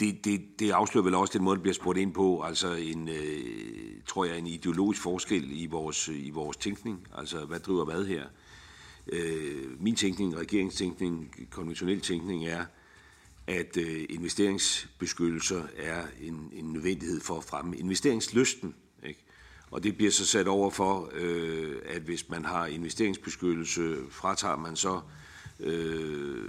det, det, det afslører vel også den måde, det bliver spurgt ind på, altså en, øh, tror jeg, en ideologisk forskel i vores, i vores tænkning, altså hvad driver hvad her. Øh, min tænkning, regeringstænkning, konventionel tænkning er, at øh, investeringsbeskyttelser er en, en nødvendighed for at fremme investeringslysten. Og det bliver så sat over for, øh, at hvis man har investeringsbeskyttelse, fratager man så øh,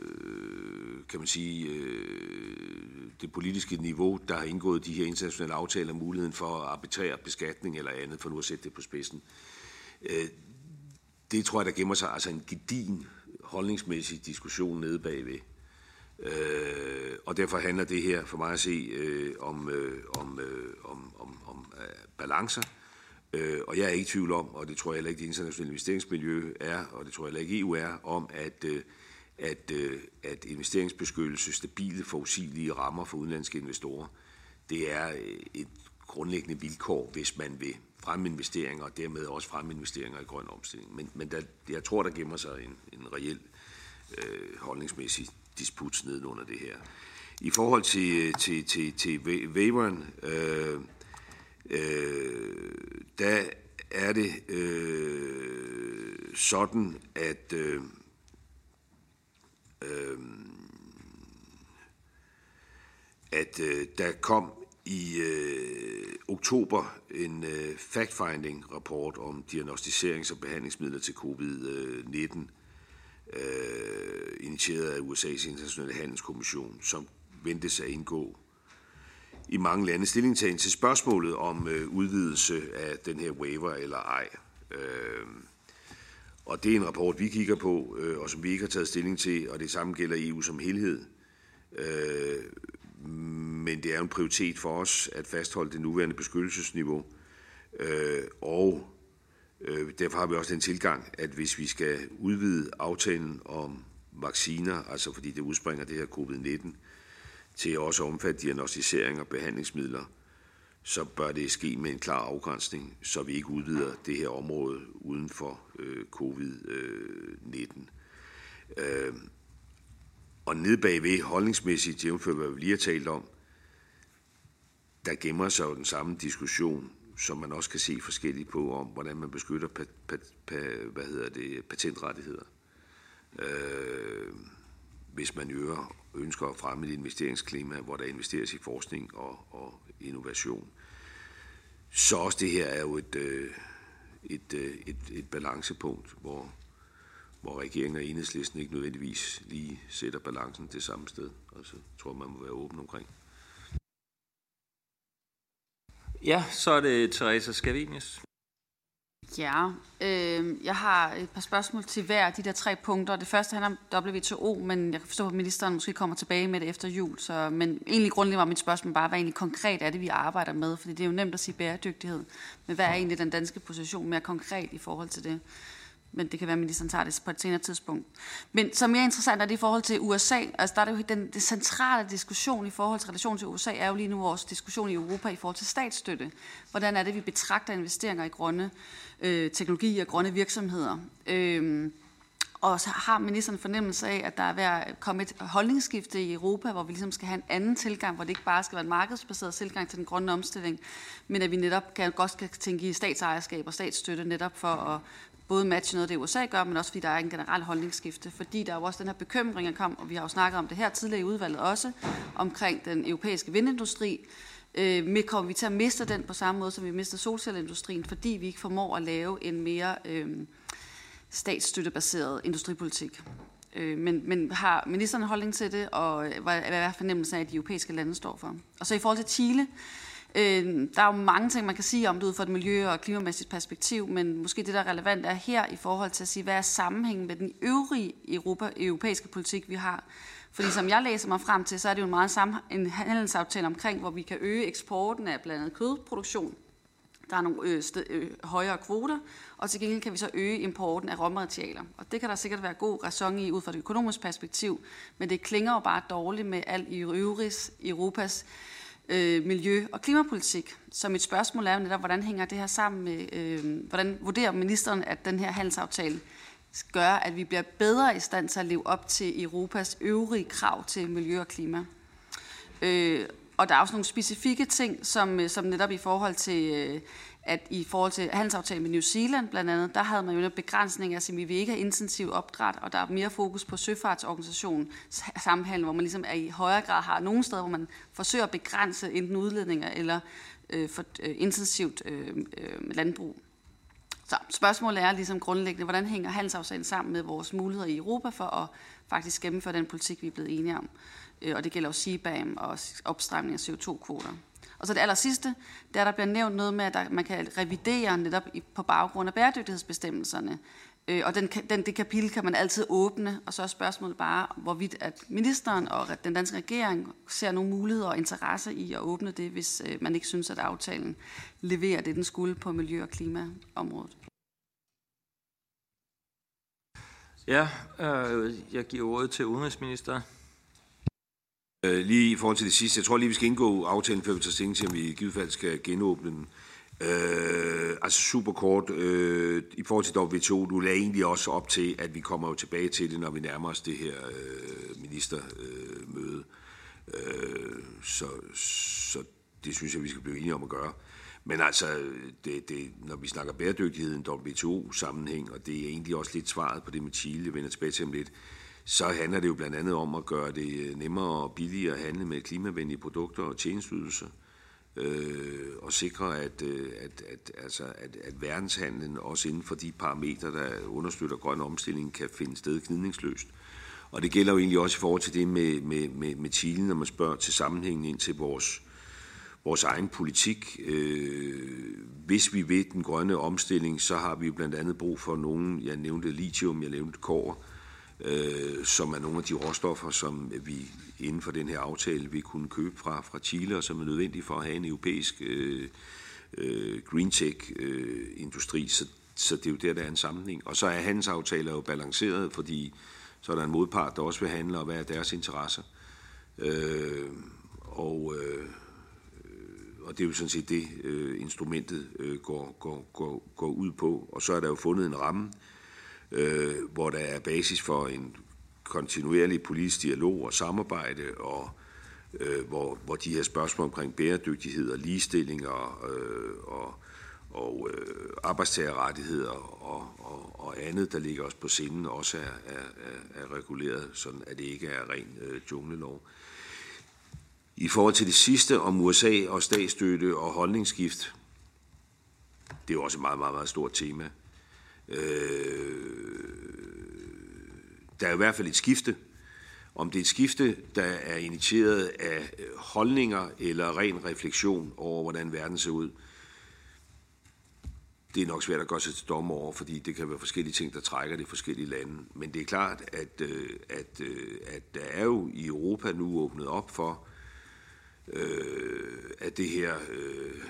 kan man sige, øh, det politiske niveau, der har indgået de her internationale aftaler, muligheden for at arbitrere beskatning eller andet, for nu at sætte det på spidsen. Øh, det tror jeg, der gemmer sig altså en gedin holdningsmæssig diskussion nede bagved. Øh, og derfor handler det her for mig at se øh, om, øh, om, øh, om, om, om øh, balancer. Øh, og jeg er ikke i tvivl om, og det tror jeg heller ikke det internationale investeringsmiljø er, og det tror jeg heller ikke EU er, om at, øh, at, øh, at investeringsbeskyttelse, stabile, forudsigelige rammer for udenlandske investorer, det er øh, et grundlæggende vilkår, hvis man vil fremme investeringer, og dermed også fremme investeringer i grøn omstilling. Men, men der, jeg tror, der gemmer sig en, en reel øh, holdningsmæssig disput nedenunder det her. I forhold til, øh, til, til, til waveren, øh, øh, der er det øh, sådan, at øh, øh, at øh, der kom i øh, oktober en øh, fact-finding rapport om diagnostiserings- og behandlingsmidler til covid-19, øh, initieret af USA's internationale handelskommission, som ventes at indgå i mange lande stillingtagen til spørgsmålet om øh, udvidelse af den her waiver eller ej. Øh, og det er en rapport, vi kigger på, øh, og som vi ikke har taget stilling til, og det samme gælder EU som helhed. Øh, men det er en prioritet for os at fastholde det nuværende beskyttelsesniveau. Øh, og øh, derfor har vi også den tilgang, at hvis vi skal udvide aftalen om vacciner, altså fordi det udspringer det her covid-19, til også at omfatte diagnostisering og behandlingsmidler, så bør det ske med en klar afgrænsning, så vi ikke udvider det her område uden for øh, covid-19. Øh, øh, og ned bagved holdningsmæssigt, jævnført hvad vi lige har talt om, der gemmer sig jo den samme diskussion, som man også kan se forskelligt på, om hvordan man beskytter pa, pa, pa, hvad hedder det, patentrettigheder. Øh, hvis man øger, ønsker at fremme et investeringsklima, hvor der investeres i forskning og, og innovation. Så også det her er jo et, øh, et, øh, et, et balancepunkt, hvor hvor regeringen og enhedslisten ikke nødvendigvis lige sætter balancen det samme sted. Og så tror man må være åben omkring. Ja, så er det Teresa Scavenius. Ja, øh, jeg har et par spørgsmål til hver af de der tre punkter. Det første handler om WTO, men jeg kan forstå, at ministeren måske kommer tilbage med det efter jul. Så, men egentlig grundlæggende var mit spørgsmål bare, hvad egentlig konkret er det, vi arbejder med? Fordi det er jo nemt at sige bæredygtighed, men hvad er egentlig den danske position mere konkret i forhold til det? Men det kan være, at ministeren tager det på et senere tidspunkt. Men som mere interessant er det i forhold til USA. Altså der er det jo den det centrale diskussion i forhold til relation til USA, er jo lige nu vores diskussion i Europa i forhold til statsstøtte. Hvordan er det, vi betragter investeringer i grønne øh, teknologier og grønne virksomheder? Øh, og så har ministeren fornemmelse af, at der er ved at komme et holdningsskifte i Europa, hvor vi ligesom skal have en anden tilgang, hvor det ikke bare skal være en markedsbaseret tilgang til den grønne omstilling, men at vi netop kan, godt skal tænke i statsejerskab og statsstøtte netop for at både matche noget, det USA gør, men også fordi der er en generel holdningsskifte. Fordi der er jo også den her bekymring, der kom, og vi har jo snakket om det her tidligere i udvalget også, omkring den europæiske vindindustri. Øh, kommer vi til at miste den på samme måde, som vi mister solcelleindustrien, fordi vi ikke formår at lave en mere øh, statsstøttebaseret industripolitik. Øh, men, men har ministeren en holdning til det, og hvad, hvad er fornemmelsen af, at de europæiske lande står for? Og så i forhold til Chile, Øh, der er jo mange ting, man kan sige om det ud fra et miljø- og klimamæssigt perspektiv, men måske det, der er relevant, er her i forhold til at sige, hvad er sammenhængen med den øvrige Europa, europæiske politik, vi har. Fordi som jeg læser mig frem til, så er det jo en meget sammen, en handelsaftale omkring, hvor vi kan øge eksporten af blandt andet kødproduktion. Der er nogle øh, sted, øh, højere kvoter, og til gengæld kan vi så øge importen af råmaterialer. Og det kan der sikkert være god ræson i ud fra et økonomisk perspektiv, men det klinger jo bare dårligt med alt i øvrigt Europas øh, miljø- og klimapolitik. Så mit spørgsmål er jo netop, hvordan hænger det her sammen med, øh, hvordan vurderer ministeren, at den her handelsaftale gør, at vi bliver bedre i stand til at leve op til Europas øvrige krav til miljø og klima? Øh, og der er også nogle specifikke ting, som, øh, som netop i forhold til øh, at i forhold til handelsaftalen med New Zealand blandt andet, der havde man jo en begrænsning, altså vi vil ikke have intensiv opdræt, og der er mere fokus på søfartsorganisationen sammenhæng, hvor man ligesom er i højere grad har nogle steder, hvor man forsøger at begrænse enten udledninger eller øh, for øh, intensivt øh, øh, landbrug. Så spørgsmålet er ligesom grundlæggende, hvordan hænger handelsaftalen sammen med vores muligheder i Europa for at faktisk gennemføre den politik, vi er blevet enige om. Øh, og det gælder jo CBAM og opstramning af CO2-kvoter. Og så det aller sidste, der der bliver nævnt noget med, at der, man kan revidere netop på baggrund af bæredygtighedsbestemmelserne. Øh, og den, den, det kapitel kan man altid åbne, og så er spørgsmålet bare, hvorvidt at ministeren og den danske regering ser nogle muligheder og interesse i at åbne det, hvis øh, man ikke synes, at aftalen leverer det, den skulle på miljø- og klimaområdet. Ja, øh, jeg giver ordet til udenrigsministeren. Øh, lige i forhold til det sidste, jeg tror lige, vi skal indgå aftalen, før vi tager stilling til, om vi i givet fald skal genåbne den. Øh, altså super kort, øh, i forhold til WTO, du lagde egentlig også op til, at vi kommer jo tilbage til det, når vi nærmer os det her øh, ministermøde. Øh, så, så det synes jeg, vi skal blive enige om at gøre. Men altså, det, det, når vi snakker bæredygtighed i en WTO-sammenhæng, og det er egentlig også lidt svaret på det med Chile, jeg vender tilbage til om lidt, så handler det jo blandt andet om at gøre det øh, nemmere og billigere at handle med klimavenlige produkter og tjenestydelser, øh, og sikre, at, øh, at, at, altså, at, at verdenshandlen også inden for de parametre, der understøtter grøn omstilling, kan finde sted gnidningsløst. Og det gælder jo egentlig også i forhold til det med, med, med, med Chile, når man spørger til sammenhængen ind til vores, vores egen politik. Øh, hvis vi ved den grønne omstilling, så har vi blandt andet brug for nogen, jeg nævnte lithium, jeg nævnte kår, øh, øh, som er nogle af de råstoffer, som vi inden for den her aftale vil kunne købe fra, fra Chile, og som er nødvendige for at have en europæisk øh, øh, green tech-industri. Øh, så, så det er jo der, der er en sammenhæng. Og så er handelsaftaler jo balanceret, fordi så er der en modpart, der også vil handle, og hvad er deres interesser. Øh, og, øh, og det er jo sådan set det, øh, instrumentet øh, går, går, går, går ud på. Og så er der jo fundet en ramme, øh, øh, hvor der er basis for en kontinuerlig politisk dialog og samarbejde, og øh, hvor, hvor de her spørgsmål omkring bæredygtighed og ligestilling og, øh, og, og øh, arbejdstagerrettigheder og, og, og andet, der ligger os på sinden, også er, er, er, er reguleret, sådan at det ikke er ren øh, junglelov. I forhold til det sidste om USA og statsstøtte og holdningsskift, det er jo også et meget, meget, meget stort tema. Øh, der er i hvert fald et skifte. Om det er et skifte, der er initieret af øh, holdninger eller ren refleksion over, hvordan verden ser ud, det er nok svært at gøre sig til dommer over, fordi det kan være forskellige ting, der trækker det i forskellige lande. Men det er klart, at, øh, at, øh, at der er jo i Europa nu åbnet op for, øh, at det her øh,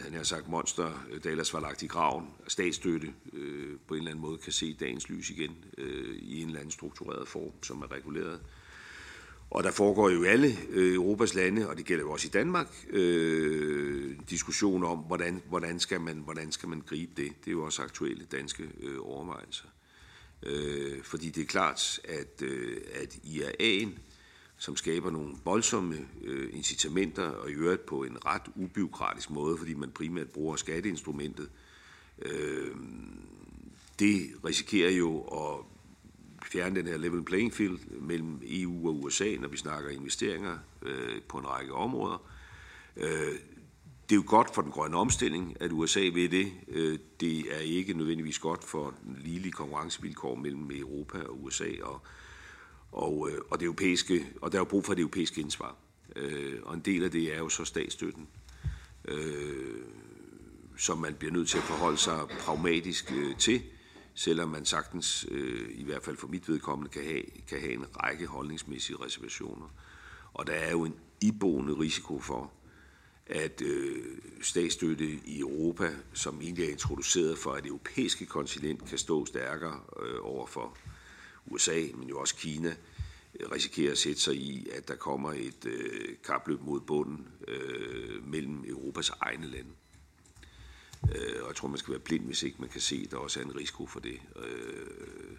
han har sagt, monster, øh, der ellers var lagt i graven, statsstøtte, øh, på en eller anden måde kan se dagens lys igen øh, i en eller anden struktureret form, som er reguleret. Og der foregår jo i alle øh, Europas lande, og det gælder jo også i Danmark, øh, diskussioner om, hvordan, hvordan, skal man, hvordan skal man gribe det. Det er jo også aktuelle danske øh, overvejelser. Øh, fordi det er klart, at, øh, at IAA'en, som skaber nogle voldsomme øh, incitamenter, og i øvrigt på en ret ubiokratisk måde, fordi man primært bruger skatteinstrumentet, øh, det risikerer jo at fjerne den her level playing field mellem EU og USA, når vi snakker investeringer øh, på en række områder. Øh, det er jo godt for den grønne omstilling, at USA ved det. Øh, det er ikke nødvendigvis godt for den ligelige konkurrencevilkår mellem Europa og USA og, og, øh, og øh, og, det europæiske, og der er jo brug for det europæiske indsvar. Øh, og en del af det er jo så statsstøtten, øh, som man bliver nødt til at forholde sig pragmatisk øh, til, selvom man sagtens, i hvert fald for mit vedkommende, kan have, kan have en række holdningsmæssige reservationer. Og der er jo en iboende risiko for, at øh, statsstøtte i Europa, som egentlig er introduceret for, at det europæiske kontinent kan stå stærkere øh, overfor for USA, men jo også Kina, øh, risikerer at sætte sig i, at der kommer et øh, kapløb mod bunden øh, mellem Europas egne lande. Øh, og jeg tror, man skal være blind, hvis ikke man kan se, at der også er en risiko for det. Øh,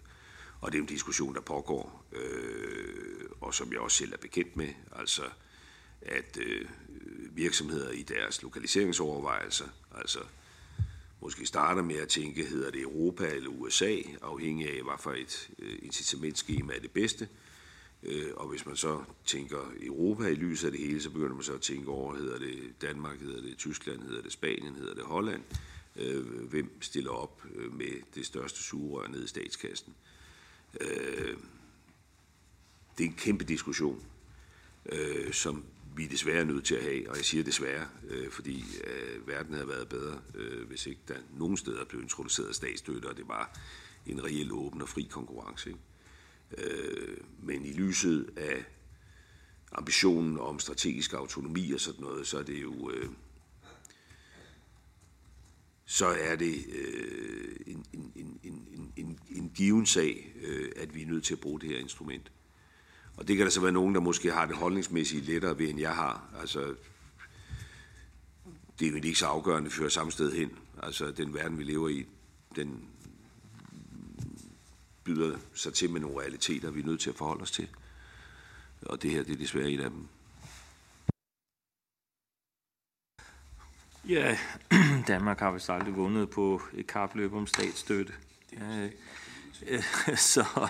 og det er en diskussion, der pågår, øh, og som jeg også selv er bekendt med. Altså, at øh, virksomheder i deres lokaliseringsovervejelser, altså måske starter med at tænke, hedder det Europa eller USA, afhængig af, hvad for et incitamentsskema incitamentskema er det bedste. Øh, og hvis man så tænker Europa i lyset af det hele, så begynder man så at tænke over, hedder det Danmark, hedder det Tyskland, hedder det Spanien, hedder det Holland. Øh, hvem stiller op med det største sugerør ned i statskassen? Det er en kæmpe diskussion, som vi er desværre nødt til at have, og jeg siger desværre, øh, fordi øh, verden havde været bedre, øh, hvis ikke der nogen steder blev introduceret statsstøtte, og det var en reel åben og fri konkurrence. Ikke? Øh, men i lyset af ambitionen om strategisk autonomi og sådan noget, så er det jo... Øh, så er det øh, en, en, en, en, en, en given sag, øh, at vi er nødt til at bruge det her instrument. Og det kan der så være nogen, der måske har det holdningsmæssigt lettere ved, end jeg har. Altså, det er jo ikke så afgørende at føre samme sted hen. Altså, den verden, vi lever i, den byder sig til med nogle realiteter, vi er nødt til at forholde os til. Og det her, det er desværre en af dem. Ja, Danmark har vist aldrig vundet på et kapløb om statsstøtte. Ja, Øh, så,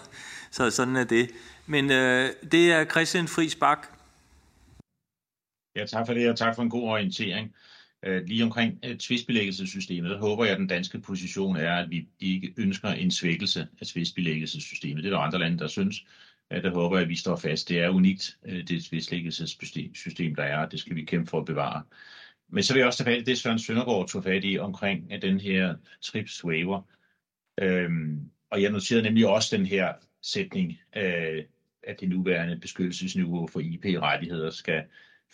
så sådan er det. Men øh, det er Christian Friis Bak. Ja, tak for det, og tak for en god orientering. Øh, lige omkring øh, tvistbelæggelsessystemet, håber jeg, at den danske position er, at vi ikke ønsker en svækkelse af tvistbelæggelsessystemet. Det er der andre lande, der synes. Der håber jeg, at vi står fast. Det er unikt, det tvistbelæggelsessystem, der er, og det skal vi kæmpe for at bevare. Men så vil jeg også tage fat i det, Søren Søndergaard tog fat i omkring den her TRIPS waiver. Øhm, og jeg noterede nemlig også den her sætning, øh, at det nuværende beskyttelsesniveau for IP-rettigheder skal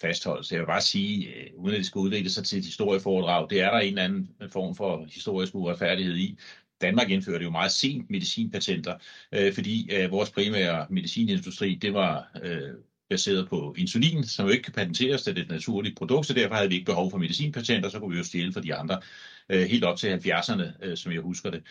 fastholdes. Jeg vil bare sige, øh, uden at det skal udvikle sig til et historieforedrag, det er der en eller anden form for historisk uretfærdighed i. Danmark indførte jo meget sent medicinpatenter, øh, fordi øh, vores primære medicinindustri, det var øh, baseret på insulin, som jo ikke kan patenteres, da det er et naturligt produkt, så derfor havde vi ikke behov for medicinpatenter, så kunne vi jo stjæle for de andre øh, helt op til 70'erne, øh, som jeg husker det.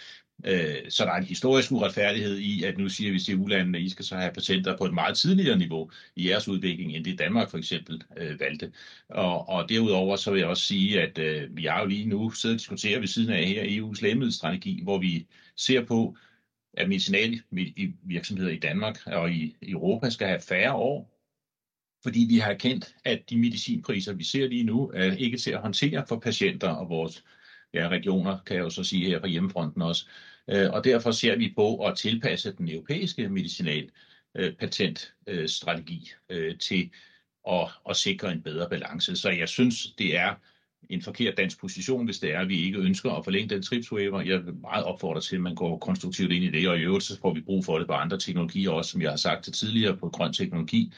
Øh, så der er en historisk uretfærdighed i, at nu siger vi til ulandene, at I skal så have patenter på et meget tidligere niveau i jeres udvikling, end det Danmark for eksempel øh, valgte. Og, og derudover så vil jeg også sige, at øh, vi har jo lige nu siddet og diskuterer ved siden af her EU's lægemiddelstrategi, hvor vi ser på, at medicinalvirksomheder i Danmark og i Europa skal have færre år fordi vi har erkendt, at de medicinpriser, vi ser lige nu, er ikke til at håndtere for patienter og vores ja, regioner, kan jeg jo så sige her på hjemmefronten også. Øh, og derfor ser vi på at tilpasse den europæiske medicinal øh, til at, at sikre en bedre balance. Så jeg synes, det er en forkert dansk position, hvis det er, at vi ikke ønsker at forlænge den trips waiver. Jeg vil meget opfordre til, at man går konstruktivt ind i det, og i øvrigt så får vi brug for det på andre teknologier også, som jeg har sagt til tidligere på grøn teknologi.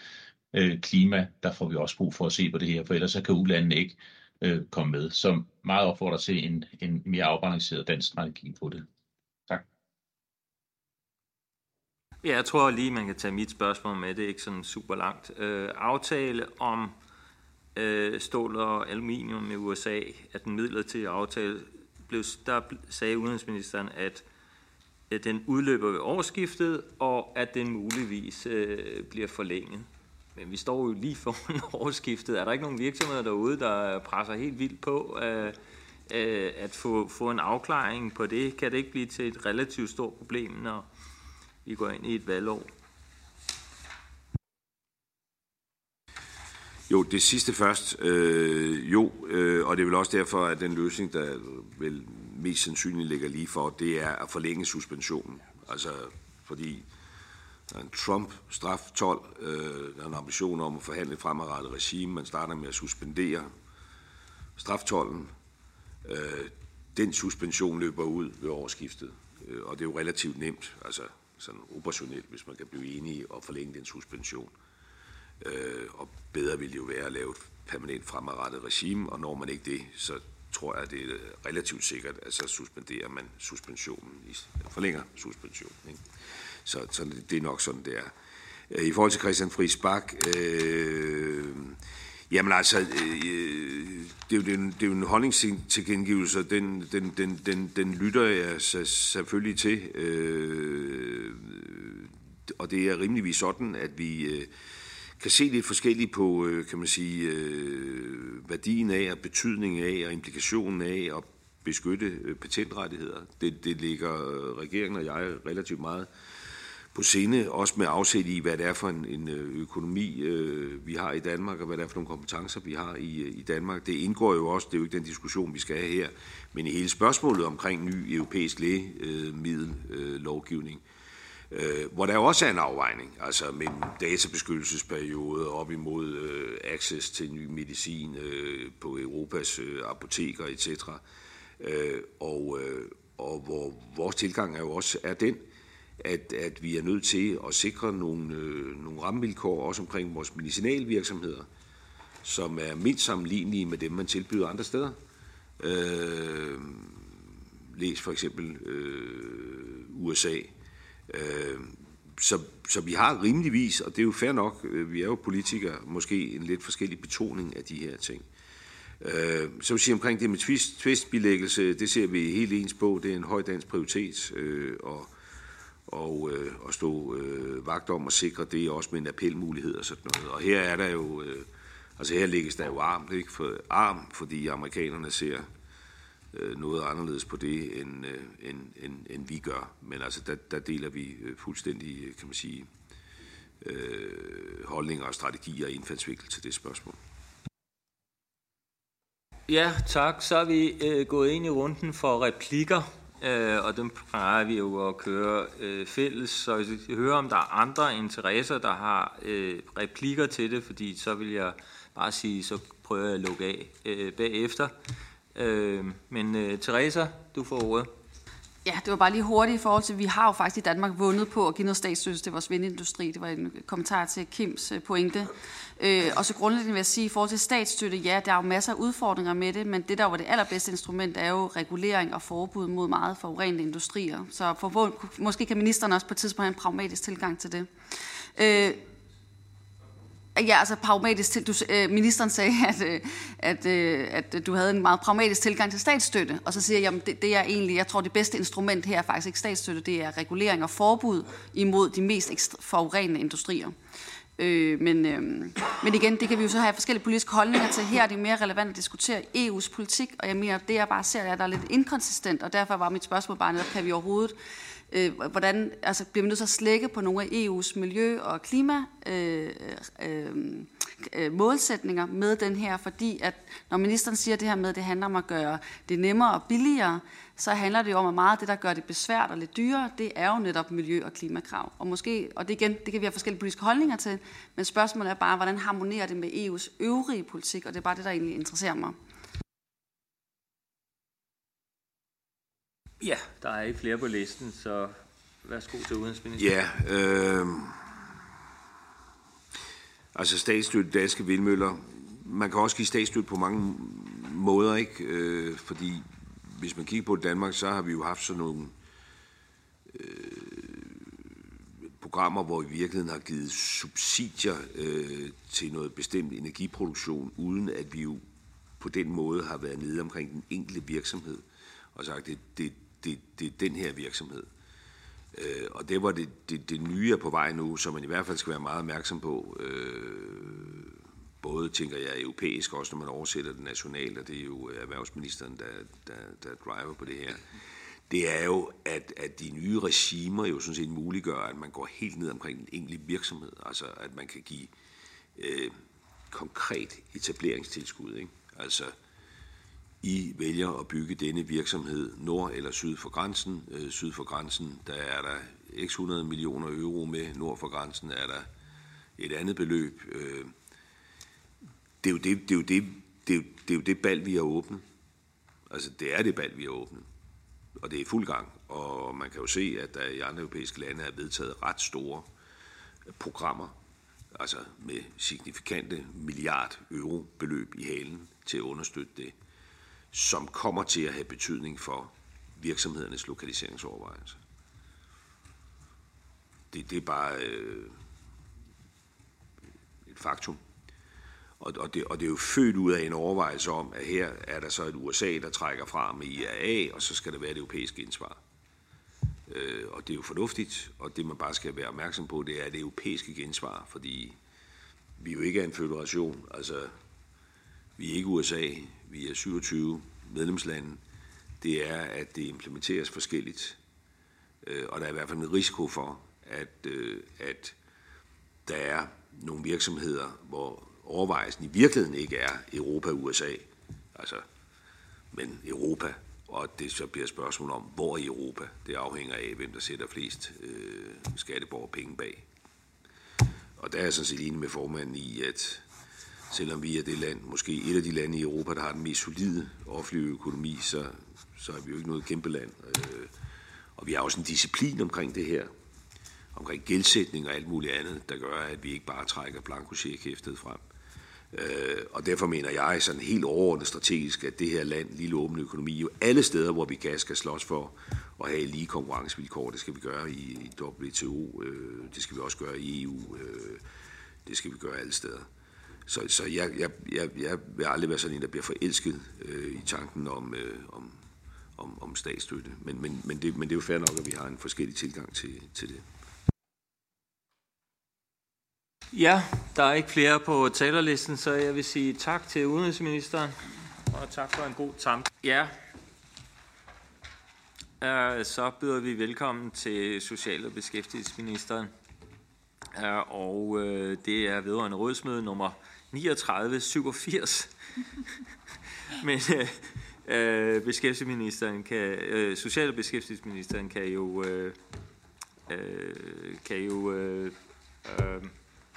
Øh, klima, der får vi også brug for at se på det her, for ellers så kan ulandene ikke øh, komme med. Så meget opfordrer til en, en mere afbalanceret dansk strategi på det. Tak. Ja, jeg tror lige, man kan tage mit spørgsmål med. Det er ikke sådan super langt. Øh, aftale om øh, stål og aluminium med USA, at den midlertidige aftale, blev, der sagde udenrigsministeren, at, at den udløber ved årsskiftet, og at den muligvis øh, bliver forlænget. Men vi står jo lige foran årsskiftet. Er der ikke nogen virksomheder derude, der presser helt vildt på øh, øh, at få, få en afklaring på det? Kan det ikke blive til et relativt stort problem, når vi går ind i et valgår? Jo, det sidste først. Øh, jo, øh, og det er vel også derfor, at den løsning, der vel mest sandsynligt ligger lige for, det er at forlænge suspensionen. Altså, fordi Øh, der er en Trump-straf 12, øh, der er en ambition om at forhandle et fremadrettet regime. Man starter med at suspendere straftollen. Øh, den suspension løber ud ved årsskiftet, øh, og det er jo relativt nemt, altså sådan operationelt, hvis man kan blive enige og forlænge den suspension. Øh, og bedre ville det jo være at lave et permanent fremadrettet regime, og når man ikke det, så tror jeg, det er relativt sikkert, at så suspenderer man suspensionen, forlænger suspensionen. Ikke? Så, så det er nok sådan, det er. Øh, I forhold til Christian Friis Bak, øh, jamen altså, øh, det, er jo, det, er en, det er jo en holdningstilkendegivelse, og den, den, den, den, den lytter jeg selvfølgelig til. Øh, og det er rimeligvis sådan, at vi øh, kan se lidt forskelligt på, øh, kan man sige, øh, værdien af og betydningen af og implikationen af at beskytte øh, patentrettigheder. Det, det ligger øh, regeringen og jeg relativt meget på sinde, også med afsæt i, hvad det er for en, en øh, økonomi, øh, vi har i Danmark, og hvad det er for nogle kompetencer, vi har i, øh, i Danmark. Det indgår jo også, det er jo ikke den diskussion, vi skal have her, men i hele spørgsmålet omkring ny europæisk lægemiddellovgivning, øh, hvor der også er en afvejning, altså mellem databeskyttelsesperiode op imod øh, access til ny medicin øh, på Europas øh, apoteker etc., øh, og, øh, og hvor vores tilgang er jo også er den, at, at vi er nødt til at sikre nogle, øh, nogle rammevilkår, også omkring vores medicinalvirksomheder, som er mindst sammenlignelige med dem, man tilbyder andre steder. Øh, læs for eksempel øh, USA. Øh, så, så vi har rimeligvis, og det er jo fair nok, øh, vi er jo politikere, måske en lidt forskellig betoning af de her ting. Øh, så vil sige omkring det med twist, twistbilæggelse, det ser vi helt ens på, det er en høj dansk prioritet, øh, og og, øh, og stå øh, vagt om og sikre det også med en appelmulighed og sådan noget. Og her er der jo, øh, altså her lægges der jo arm, ikke? For, arm, fordi amerikanerne ser øh, noget anderledes på det, end, øh, end, end, end vi gør. Men altså, der, der deler vi øh, fuldstændig, øh, kan man sige, øh, holdninger og strategier og indfaldsvinkel til det spørgsmål. Ja, tak. Så er vi øh, gået ind i runden for replikker øh, og dem plejer vi jo at køre øh, fælles. Så hvis jeg hører, om der er andre interesser, der har øh, replikker til det, fordi så vil jeg bare sige, så prøver jeg at lukke af øh, bagefter. Øh, men øh, Teresa, du får ordet. Ja, det var bare lige hurtigt i forhold til, at vi har jo faktisk i Danmark vundet på at give noget statsstøtte til vores vindindustri. Det var en kommentar til Kims øh, pointe. Øh, og så grundlæggende vil jeg sige, i forhold til statsstøtte, ja, der er jo masser af udfordringer med det, men det, der var det allerbedste instrument, er jo regulering og forbud mod meget forurenende industrier. Så for, måske kan ministeren også på et tidspunkt have en pragmatisk tilgang til det. Øh, Ja, altså pragmatisk til, du, øh, ministeren sagde, at, øh, at, øh, at øh, du havde en meget pragmatisk tilgang til statsstøtte, og så siger jeg, at det, det er egentlig, jeg tror det bedste instrument her er faktisk ikke statsstøtte, det er regulering og forbud imod de mest forurenende industrier. Øh, men, øh, men igen, det kan vi jo så have forskellige politiske holdninger til. Her er det mere relevant at diskutere EU's politik, og jeg mener, det jeg bare ser, er, at der er lidt inkonsistent, og derfor var mit spørgsmål bare netop, kan vi overhovedet øh, hvordan altså, bliver vi nødt til at slække på nogle af EU's miljø- og klimamålsætninger øh, øh, øh med den her, fordi at når ministeren siger det her med, at det handler om at gøre det nemmere og billigere, så handler det jo om, at meget af det, der gør det besvært og lidt dyrere, det er jo netop miljø- og klimakrav. Og måske, og det igen, det kan vi have forskellige politiske holdninger til, men spørgsmålet er bare, hvordan harmonerer det med EU's øvrige politik, og det er bare det, der egentlig interesserer mig. Ja, der er ikke flere på listen, så værsgo til udenrigsminister. Ja, øh, altså statsstøtte danske vindmøller. Man kan også give statsstøtte på mange måder, ikke? Øh, fordi hvis man kigger på Danmark, så har vi jo haft sådan nogle øh, programmer, hvor vi i virkeligheden har givet subsidier øh, til noget bestemt energiproduktion, uden at vi jo på den måde har været nede omkring den enkelte virksomhed og sagt, det, det, det, det er den her virksomhed. Øh, og det var det, det, det nye er på vej nu, som man i hvert fald skal være meget opmærksom på. Øh, både, tænker jeg, europæisk, også når man oversætter det nationalt, og det er jo erhvervsministeren, der, der, der driver på det her. Det er jo, at, at de nye regimer jo sådan set muliggør, at man går helt ned omkring en enkelt virksomhed. Altså, at man kan give øh, konkret etableringstilskud. Ikke? Altså, i vælger at bygge denne virksomhed nord eller syd for grænsen. Øh, syd for grænsen, der er der x 100 millioner euro med. Nord for grænsen er der et andet beløb. Øh, det er jo det, det, er jo det, det, er jo, det, er jo det bal, vi har åbnet. Altså, det er det bal, vi har åbnet. Og det er i fuld gang. Og man kan jo se, at der i andre europæiske lande er vedtaget ret store programmer, altså med signifikante milliard euro beløb i halen til at understøtte det, som kommer til at have betydning for virksomhedernes lokaliseringsovervejelser. Det, det er bare øh, et faktum. Og, og, det, og det er jo født ud af en overvejelse om, at her er der så et USA, der trækker fra med IAA, og så skal det være det europæiske indsvar. Øh, og det er jo fornuftigt, og det man bare skal være opmærksom på, det er det europæiske gensvar, fordi vi jo ikke er en federation. Altså, vi er ikke USA, vi er 27 medlemslande. Det er, at det implementeres forskelligt. Øh, og der er i hvert fald en risiko for, at, øh, at der er nogle virksomheder, hvor overvejelsen i virkeligheden ikke er Europa-USA, altså, men Europa, og det så bliver et spørgsmål om, hvor i Europa. Det afhænger af, hvem der sætter flest øh, skatteborgerpenge bag. Og der er jeg sådan set enig med formanden i, at selvom vi er det land, måske et af de lande i Europa, der har den mest solide offentlige økonomi, så, så er vi jo ikke noget kæmpe land. Øh, og vi har også en disciplin omkring det her, omkring gældsætning og alt muligt andet, der gør, at vi ikke bare trækker blankocheck-hæftet frem. Øh, og derfor mener jeg sådan helt overordnet strategisk, at det her land, lille åbne økonomi, jo alle steder, hvor vi kan, skal slås for at have lige konkurrencevilkår. Det skal vi gøre i, i WTO, øh, det skal vi også gøre i EU, øh, det skal vi gøre alle steder. Så, så jeg, jeg, jeg, jeg vil aldrig være sådan en, der bliver forelsket øh, i tanken om, øh, om, om, om statsstøtte. Men, men, men, det, men det er jo fair nok, at vi har en forskellig tilgang til, til det. Ja, der er ikke flere på talerlisten, så jeg vil sige tak til udenrigsministeren, og tak for en god samtale. Ja, øh, så byder vi velkommen til Social- og Beskæftigelsesministeren, øh, og øh, det er vedrørende rådsmøde nummer 3987. Men øh, øh, beskæftigelsesministeren kan, øh, Social- og Beskæftigelsesministeren kan jo, øh, øh kan jo øh, øh,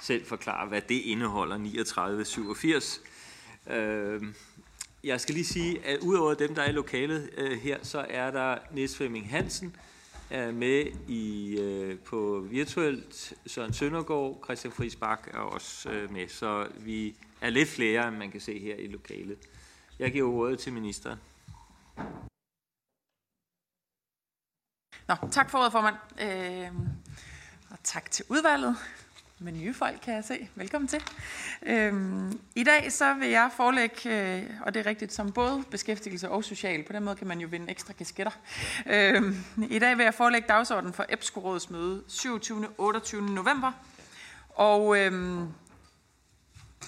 selv forklare, hvad det indeholder, 3987. Øh, jeg skal lige sige, at udover dem, der er i lokalet øh, her, så er der Niels Flemming Hansen er med i, øh, på virtuelt. Søren Søndergaard, Christian Friis Bak er også øh, med, så vi er lidt flere, end man kan se her i lokalet. Jeg giver ordet til ministeren. Nå, tak for ordet, formand. Øh, og tak til udvalget med nye folk, kan jeg se. Velkommen til. Øhm, I dag så vil jeg forelægge, øh, og det er rigtigt, som både beskæftigelse og social. På den måde kan man jo vinde ekstra kasketter. Øhm, I dag vil jeg forelægge dagsordenen for EBSCO-rådets møde 27. 28. november. Og øhm,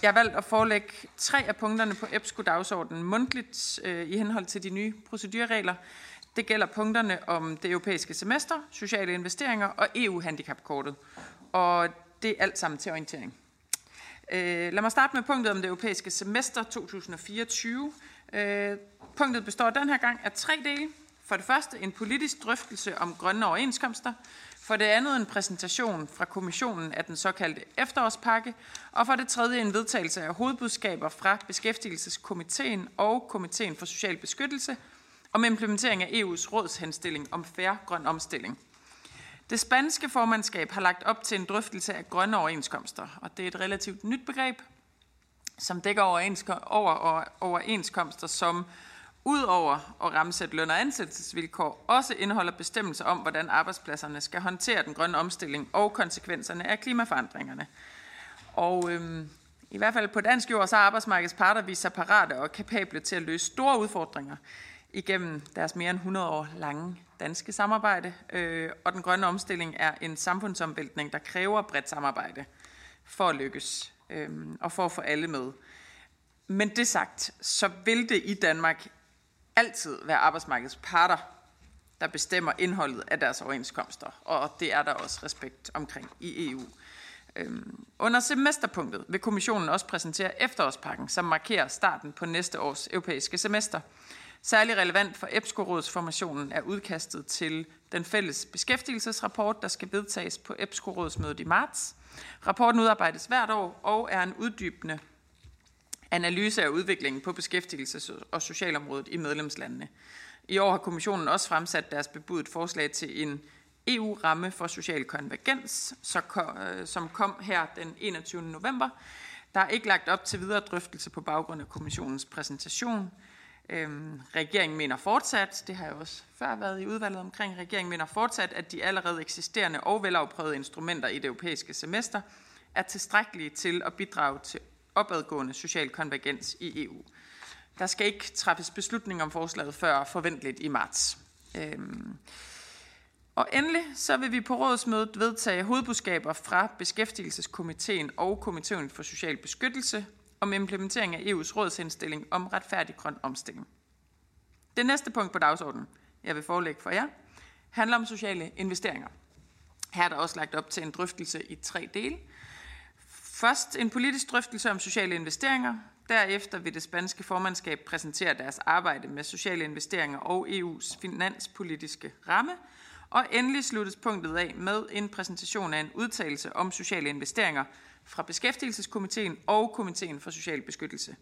jeg har valgt at forelægge tre af punkterne på EBSCO-dagsordenen mundtligt øh, i henhold til de nye procedurregler. Det gælder punkterne om det europæiske semester, sociale investeringer og EU-handicapkortet. Og det er alt sammen til orientering. Øh, lad mig starte med punktet om det europæiske semester 2024. Øh, punktet består den her gang af tre dele. For det første en politisk drøftelse om grønne overenskomster. For det andet en præsentation fra kommissionen af den såkaldte efterårspakke. Og for det tredje en vedtagelse af hovedbudskaber fra Beskæftigelseskomiteen og Komiteen for Social Beskyttelse om implementering af EU's rådshenstilling om færre grøn omstilling. Det spanske formandskab har lagt op til en drøftelse af grønne overenskomster, og det er et relativt nyt begreb. som dækker over overenskomster, som udover at ramsætte løn- og ansættelsesvilkår, også indeholder bestemmelser om, hvordan arbejdspladserne skal håndtere den grønne omstilling og konsekvenserne af klimaforandringerne. Og øhm, i hvert fald på dansk jord, så har arbejdsmarkedets parter vist sig parate og kapable til at løse store udfordringer igennem deres mere end 100 år lange danske samarbejde. Øh, og den grønne omstilling er en samfundsomvæltning, der kræver bredt samarbejde for at lykkes øh, og for at få alle med. Men det sagt, så vil det i Danmark altid være arbejdsmarkedets parter, der bestemmer indholdet af deres overenskomster, og det er der også respekt omkring i EU. Øhm, under semesterpunktet vil kommissionen også præsentere efterårspakken, som markerer starten på næste års europæiske semester. Særlig relevant for EBSCO-rådsformationen er udkastet til den fælles beskæftigelsesrapport, der skal vedtages på EBSCO-rådsmødet i marts. Rapporten udarbejdes hvert år og er en uddybende analyse af udviklingen på beskæftigelses- og socialområdet i medlemslandene. I år har kommissionen også fremsat deres bebudet forslag til en EU-ramme for social konvergens, øh, som kom her den 21. november. Der er ikke lagt op til videre drøftelse på baggrund af kommissionens præsentation. Øhm, regeringen mener fortsat, det har jeg også før været i udvalget omkring, regeringen mener fortsat, at de allerede eksisterende og velafprøvede instrumenter i det europæiske semester er tilstrækkelige til at bidrage til opadgående social konvergens i EU. Der skal ikke træffes beslutning om forslaget før forventeligt i marts. Øhm, og endelig så vil vi på rådsmødet vedtage hovedbudskaber fra Beskæftigelseskomiteen og Komiteen for Social Beskyttelse om implementering af EU's rådsindstilling om retfærdig grøn omstilling. Det næste punkt på dagsordenen, jeg vil forelægge for jer, handler om sociale investeringer. Her er der også lagt op til en drøftelse i tre dele. Først en politisk drøftelse om sociale investeringer. Derefter vil det spanske formandskab præsentere deres arbejde med sociale investeringer og EU's finanspolitiske ramme – og endelig sluttes punktet af med en præsentation af en udtalelse om sociale investeringer fra Beskæftigelseskomiteen og Komiteen for Social Beskyttelse.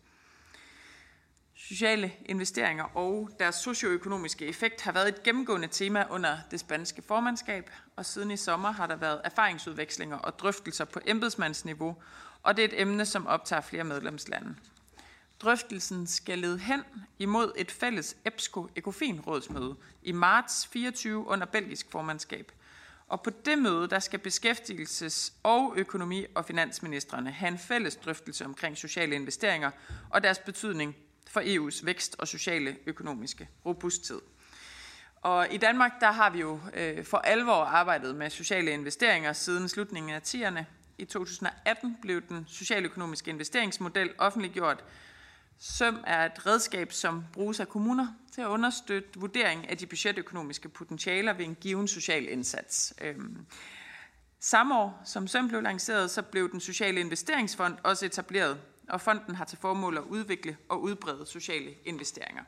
Sociale investeringer og deres socioøkonomiske effekt har været et gennemgående tema under det spanske formandskab, og siden i sommer har der været erfaringsudvekslinger og drøftelser på embedsmandsniveau, og det er et emne, som optager flere medlemslande. Drøftelsen skal lede hen imod et fælles EBSCO-ECOFIN-rådsmøde i marts 24 under belgisk formandskab. Og på det møde, der skal beskæftigelses- og økonomi- og finansministerne have en fælles drøftelse omkring sociale investeringer og deres betydning for EU's vækst og sociale økonomiske robusthed. Og i Danmark, der har vi jo øh, for alvor arbejdet med sociale investeringer siden slutningen af 10'erne. I 2018 blev den socialøkonomiske investeringsmodel offentliggjort, SØM er et redskab, som bruges af kommuner til at understøtte vurdering af de budgetøkonomiske potentialer ved en given social indsats. Øhm, samme år, som SØM blev lanceret, så blev den sociale investeringsfond også etableret, og fonden har til formål at udvikle og udbrede sociale investeringer.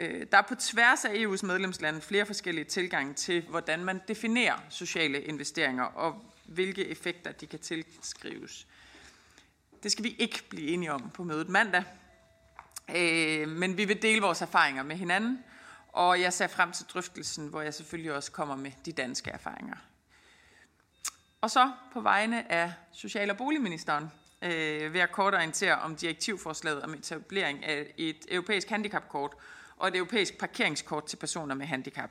Øh, der er på tværs af EU's medlemslande flere forskellige tilgange til, hvordan man definerer sociale investeringer og hvilke effekter de kan tilskrives. Det skal vi ikke blive enige om på mødet mandag, Øh, men vi vil dele vores erfaringer med hinanden, og jeg ser frem til drøftelsen, hvor jeg selvfølgelig også kommer med de danske erfaringer. Og så på vegne af Social- og Boligministeren øh, vil jeg kort orientere om direktivforslaget om etablering af et europæisk handicapkort og et europæisk parkeringskort til personer med handicap.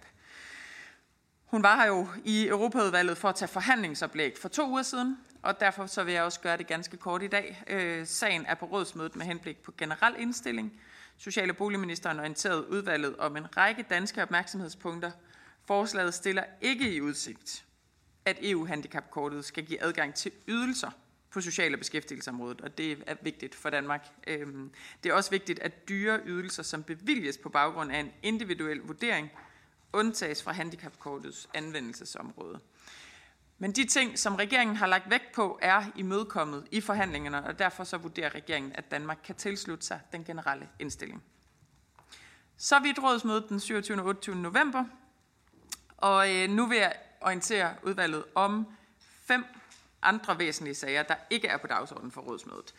Hun var her jo i Europaudvalget for at tage forhandlingsoplæg for to uger siden, og derfor så vil jeg også gøre det ganske kort i dag. Øh, sagen er på rådsmødet med henblik på generel indstilling. Social- og boligministeren orienterede udvalget om en række danske opmærksomhedspunkter. Forslaget stiller ikke i udsigt, at EU-handicapkortet skal give adgang til ydelser på social- og beskæftigelsesområdet, og det er vigtigt for Danmark. Øhm, det er også vigtigt, at dyre ydelser, som bevilges på baggrund af en individuel vurdering, undtages fra handicapkortets anvendelsesområde. Men de ting, som regeringen har lagt vægt på, er imødekommet i forhandlingerne, og derfor så vurderer regeringen, at Danmark kan tilslutte sig den generelle indstilling. Så vidt rådsmødet den 27. og 28. november, og øh, nu vil jeg orientere udvalget om fem andre væsentlige sager, der ikke er på dagsordenen for rådsmødet.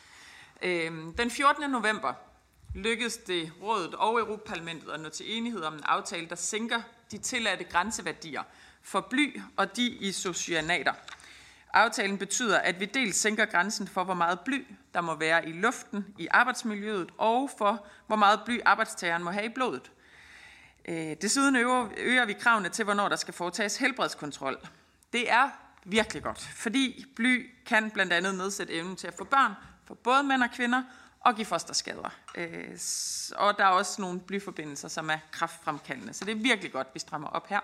Øh, den 14. november lykkedes det rådet og Europaparlamentet at nå til enighed om en aftale, der sænker de tilladte grænseværdier for bly og de isocyanater. Aftalen betyder, at vi dels sænker grænsen for, hvor meget bly der må være i luften i arbejdsmiljøet, og for, hvor meget bly arbejdstageren må have i blodet. Øh, desuden øger, øger vi kravene til, hvornår der skal foretages helbredskontrol. Det er virkelig godt, fordi bly kan blandt andet nedsætte evnen til at få børn for både mænd og kvinder, og give fosterskader. Øh, og der er også nogle blyforbindelser, som er kraftfremkaldende. Så det er virkelig godt, vi strammer op her.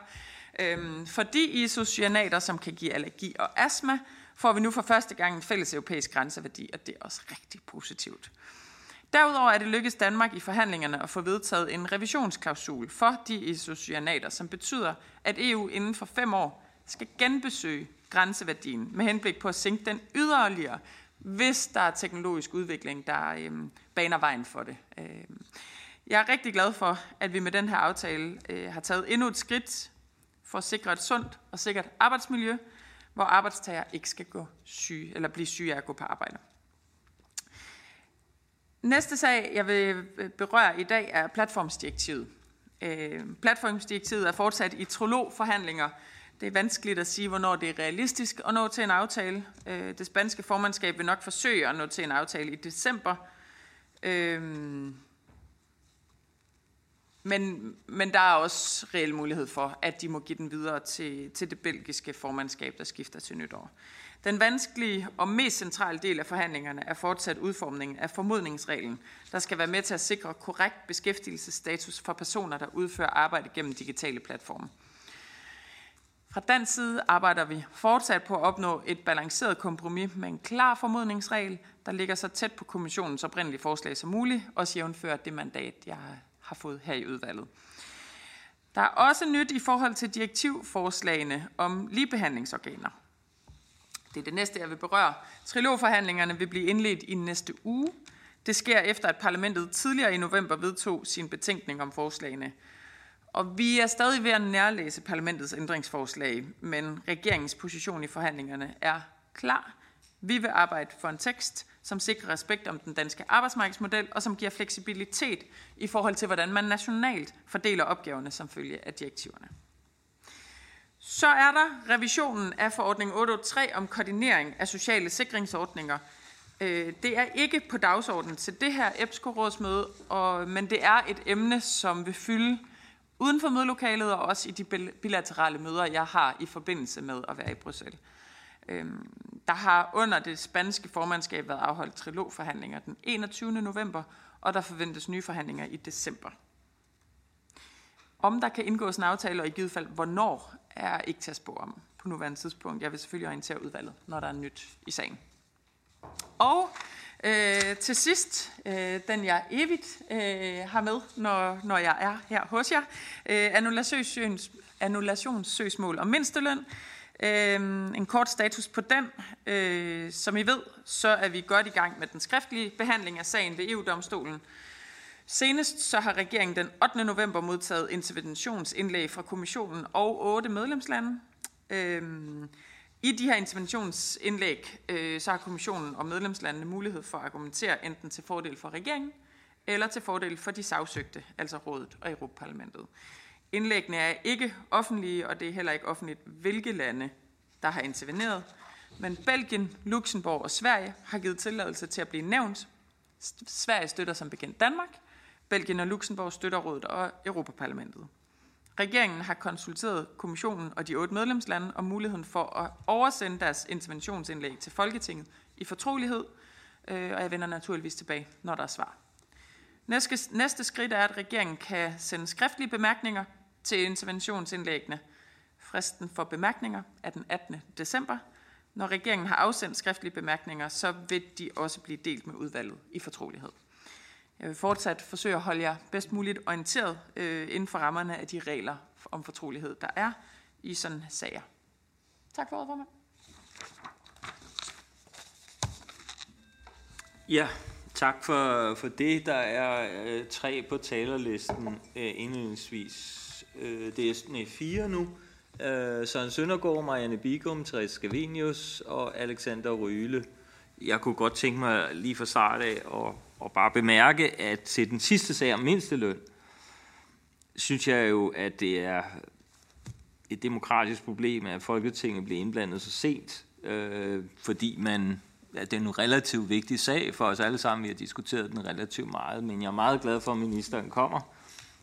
Øh, fordi isocyanater, som kan give allergi og astma, får vi nu for første gang en fælles europæisk grænseværdi, og det er også rigtig positivt. Derudover er det lykkedes Danmark i forhandlingerne at få vedtaget en revisionsklausul for de isocyanater, som betyder, at EU inden for fem år skal genbesøge grænseværdien med henblik på at sænke den yderligere, hvis der er teknologisk udvikling, der øhm, baner vejen for det. Øhm, jeg er rigtig glad for, at vi med den her aftale øh, har taget endnu et skridt for at sikre et sundt og sikkert arbejdsmiljø, hvor arbejdstager ikke skal gå syge eller blive syge af at gå på arbejde. Næste sag, jeg vil øh, berøre i dag, er platformsdirektivet. Øh, platformsdirektivet er fortsat i trologforhandlinger. Det er vanskeligt at sige, hvornår det er realistisk at nå til en aftale. Øh, det spanske formandskab vil nok forsøge at nå til en aftale i december. Øh, men, men der er også reel mulighed for, at de må give den videre til, til det belgiske formandskab, der skifter til nytår. Den vanskelige og mest centrale del af forhandlingerne er fortsat udformningen af formodningsreglen, der skal være med til at sikre korrekt beskæftigelsesstatus for personer, der udfører arbejde gennem digitale platforme. Fra den side arbejder vi fortsat på at opnå et balanceret kompromis med en klar formodningsregel, der ligger så tæt på kommissionens oprindelige forslag som muligt, og jævnfører det mandat, jeg har fået her i udvalget. Der er også nyt i forhold til direktivforslagene om ligebehandlingsorganer. Det er det næste, jeg vil berøre. Trilogforhandlingerne vil blive indledt i næste uge. Det sker efter, at parlamentet tidligere i november vedtog sin betænkning om forslagene. Og vi er stadig ved at nærlæse parlamentets ændringsforslag, men regeringens position i forhandlingerne er klar. Vi vil arbejde for en tekst, som sikrer respekt om den danske arbejdsmarkedsmodel, og som giver fleksibilitet i forhold til, hvordan man nationalt fordeler opgaverne som følge af direktiverne. Så er der revisionen af forordning 883 om koordinering af sociale sikringsordninger. Øh, det er ikke på dagsordenen til det her EBSCO-rådsmøde, men det er et emne, som vil fylde uden for mødelokalet og også i de bilaterale møder, jeg har i forbindelse med at være i Bruxelles. Øhm, der har under det spanske formandskab været afholdt trilogforhandlinger den 21. november, og der forventes nye forhandlinger i december. Om der kan indgås en aftale, og i givet fald hvornår, er ikke til at spå om på nuværende tidspunkt. Jeg vil selvfølgelig orientere udvalget, når der er nyt i sagen. Og øh, til sidst, øh, den jeg evigt øh, har med, når, når jeg er her hos jer, øh, annullations, annullationssøgsmål om mindsteløn. Øh, en kort status på den. Øh, som I ved, så er vi godt i gang med den skriftlige behandling af sagen ved EU-domstolen. Senest så har regeringen den 8. november modtaget interventionsindlæg fra kommissionen og otte medlemslande. Øh, i de her interventionsindlæg øh, så har kommissionen og medlemslandene mulighed for at argumentere enten til fordel for regeringen eller til fordel for de sagsøgte, altså rådet og Europaparlamentet. Indlæggene er ikke offentlige, og det er heller ikke offentligt, hvilke lande, der har interveneret. Men Belgien, Luxembourg og Sverige har givet tilladelse til at blive nævnt. Sverige støtter som bekendt Danmark, Belgien og Luxembourg støtter rådet og Europaparlamentet. Regeringen har konsulteret kommissionen og de otte medlemslande om muligheden for at oversende deres interventionsindlæg til Folketinget i fortrolighed, øh, og jeg vender naturligvis tilbage, når der er svar. Næste, næste skridt er, at regeringen kan sende skriftlige bemærkninger til interventionsindlæggene. Fristen for bemærkninger er den 18. december. Når regeringen har afsendt skriftlige bemærkninger, så vil de også blive delt med udvalget i fortrolighed. Jeg vil fortsat forsøge at holde jer bedst muligt orienteret øh, inden for rammerne af de regler om fortrolighed, der er i sådan sager. Tak for ordet, formand. Ja, tak for, for det. Der er øh, tre på talerlisten øh, indledningsvis. Øh, det er nej, fire nu. Øh, Søren Søndergaard, Marianne Bigum, Therese Scavenius og Alexander Ryle. Jeg kunne godt tænke mig lige fra start af at og bare bemærke, at til den sidste sag om mindsteløn, synes jeg jo, at det er et demokratisk problem, at Folketinget bliver indblandet så sent øh, fordi man, ja, det er en relativt vigtig sag for os alle sammen. Vi har diskuteret den relativt meget, men jeg er meget glad for, at ministeren kommer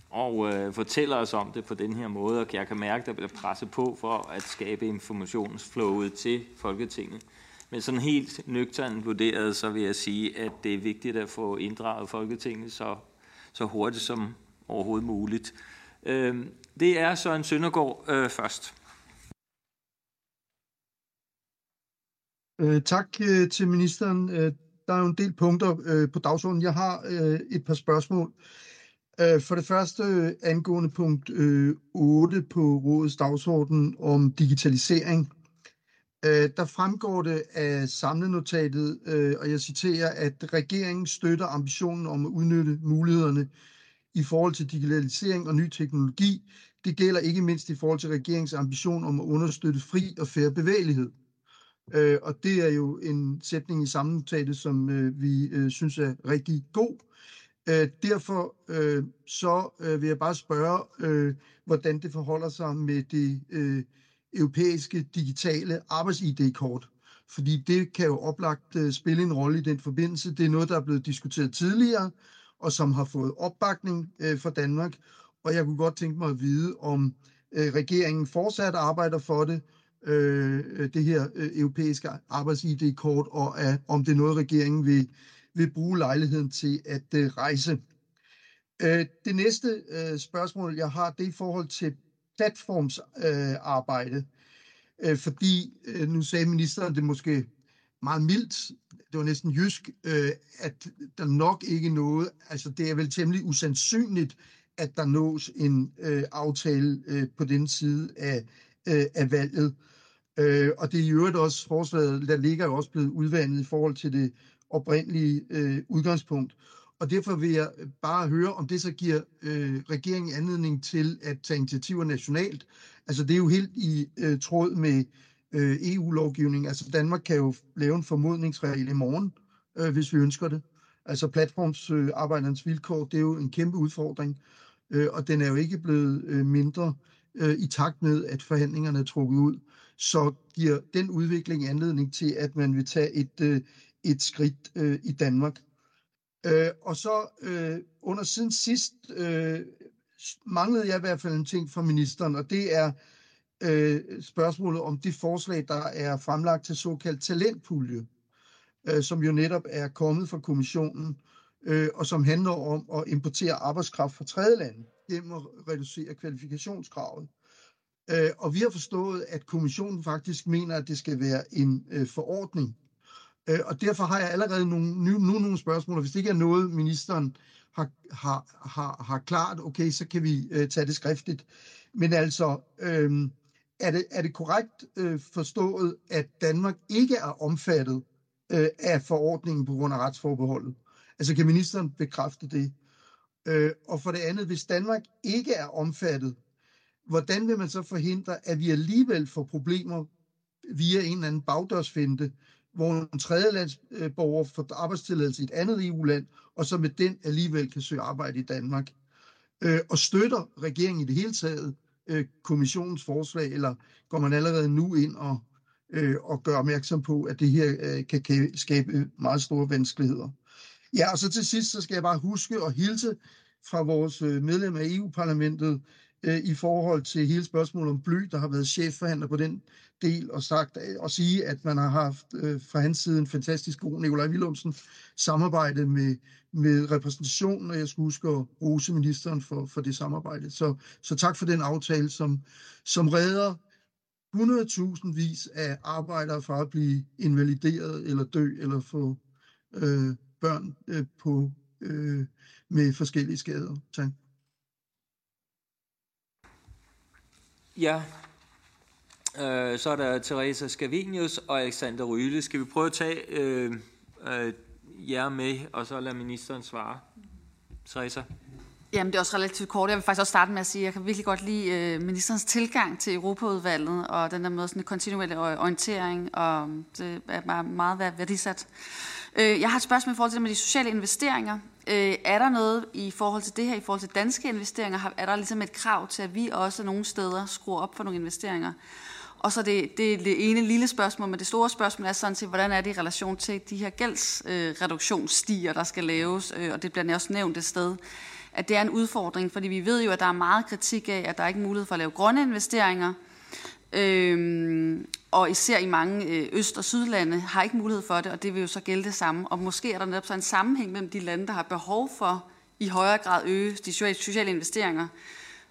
og øh, fortæller os om det på den her måde, og jeg kan mærke, at der bliver presset på for at skabe informationsflowet til Folketinget. Men sådan helt nøgternt vurderet, så vil jeg sige, at det er vigtigt at få inddraget Folketinget så, så hurtigt som overhovedet muligt. Øh, det er Søren Søndergaard øh, først. Øh, tak øh, til ministeren. Øh, der er jo en del punkter øh, på dagsordenen. Jeg har øh, et par spørgsmål. Øh, for det første øh, angående punkt øh, 8 på rådets dagsorden om digitalisering. Øh, der fremgår det af samlenotatet, øh, og jeg citerer, at regeringen støtter ambitionen om at udnytte mulighederne i forhold til digitalisering og ny teknologi. Det gælder ikke mindst i forhold til regeringens ambition om at understøtte fri og færre bevægelighed. Øh, og det er jo en sætning i sammennotatet, som øh, vi øh, synes er rigtig god. Øh, derfor øh, så øh, vil jeg bare spørge, øh, hvordan det forholder sig med det øh, europæiske digitale arbejds-ID-kort. Fordi det kan jo oplagt øh, spille en rolle i den forbindelse. Det er noget, der er blevet diskuteret tidligere, og som har fået opbakning øh, fra Danmark. Og jeg kunne godt tænke mig at vide, om øh, regeringen fortsat arbejder for det, øh, det her øh, europæiske arbejds-ID-kort, og at, om det er noget, regeringen vil, vil bruge lejligheden til at øh, rejse. Øh, det næste øh, spørgsmål, jeg har, det er i forhold til platformsarbejde. Øh, fordi, øh, nu sagde ministeren det måske meget mildt, det var næsten jysk, øh, at der nok ikke noget, altså det er vel temmelig usandsynligt, at der nås en øh, aftale øh, på den side af, øh, af valget. Øh, og det er i øvrigt også forslaget, der ligger jo også blevet udvandet i forhold til det oprindelige øh, udgangspunkt. Og derfor vil jeg øh, bare høre, om det så giver øh, regeringen anledning til at tage initiativer nationalt. Altså det er jo helt i øh, tråd med øh, EU-lovgivning. Altså Danmark kan jo lave en formodningsregel i morgen, øh, hvis vi ønsker det. Altså platformsarbejdernes øh, vilkår, det er jo en kæmpe udfordring, øh, og den er jo ikke blevet øh, mindre øh, i takt med, at forhandlingerne er trukket ud. Så giver den udvikling anledning til, at man vil tage et, øh, et skridt øh, i Danmark. Øh, og så øh, under siden sidst øh, manglede jeg i hvert fald en ting fra ministeren, og det er øh, spørgsmålet om det forslag, der er fremlagt til såkaldt talentpulje, øh, som jo netop er kommet fra kommissionen, øh, og som handler om at importere arbejdskraft fra tredjelande gennem at reducere kvalifikationskravet. Øh, og vi har forstået, at kommissionen faktisk mener, at det skal være en øh, forordning. Øh, og derfor har jeg allerede nogle, nu, nu nogle spørgsmål, og hvis det ikke er noget, ministeren har, har, har, har klart, okay, så kan vi øh, tage det skriftligt. Men altså, øh, er, det, er det korrekt øh, forstået, at Danmark ikke er omfattet øh, af forordningen på grund af retsforbeholdet? Altså kan ministeren bekræfte det? Øh, og for det andet, hvis Danmark ikke er omfattet, hvordan vil man så forhindre, at vi alligevel får problemer via en eller anden bagdørsfinte, hvor en tredjelandsborger øh, får arbejdstilladelse i et andet EU-land, og så med den alligevel kan søge arbejde i Danmark. Øh, og støtter regeringen i det hele taget øh, kommissionens forslag, eller går man allerede nu ind og, øh, og gør opmærksom på, at det her øh, kan skabe meget store vanskeligheder. Ja, og så til sidst, så skal jeg bare huske at hilse fra vores øh, medlem af EU-parlamentet, øh, i forhold til hele spørgsmålet om bly, der har været chefforhandler på den del, og, sagt, og sige, at man har haft øh, fra hans side en fantastisk god Nikolaj Willumsen samarbejde med, med repræsentationen, og jeg skulle huske at rose ministeren for, for det samarbejde. Så, så tak for den aftale, som, som redder 100.000 vis af arbejdere fra at blive invalideret eller dø eller få øh, børn øh, på, øh, med forskellige skader. Tak. Ja, øh, så er der Teresa Scavenius og Alexander Ryle. Skal vi prøve at tage øh, øh, jer med, og så lade ministeren svare? Teresa? Jamen, det er også relativt kort. Jeg vil faktisk også starte med at sige, at jeg kan virkelig godt lide øh, ministerens tilgang til Europaudvalget, og den der med sådan en kontinuerlig orientering, og det er bare meget værdisat. Øh, jeg har et spørgsmål i forhold til det med de sociale investeringer. Øh, er der noget i forhold til det her, i forhold til danske investeringer? Er der ligesom et krav til, at vi også nogle steder skruer op for nogle investeringer? Og så det, det, det ene lille spørgsmål, men det store spørgsmål er sådan set, hvordan er det i relation til de her gældsreduktionsstiger, øh, der skal laves, øh, og det bliver også nævnt et sted, at det er en udfordring, fordi vi ved jo, at der er meget kritik af, at der er ikke mulighed for at lave grønne investeringer, Øhm, og især i mange øh, øst- og sydlande har ikke mulighed for det, og det vil jo så gælde det samme. Og måske er der netop så en sammenhæng mellem de lande, der har behov for i højere grad øge de sociale investeringer,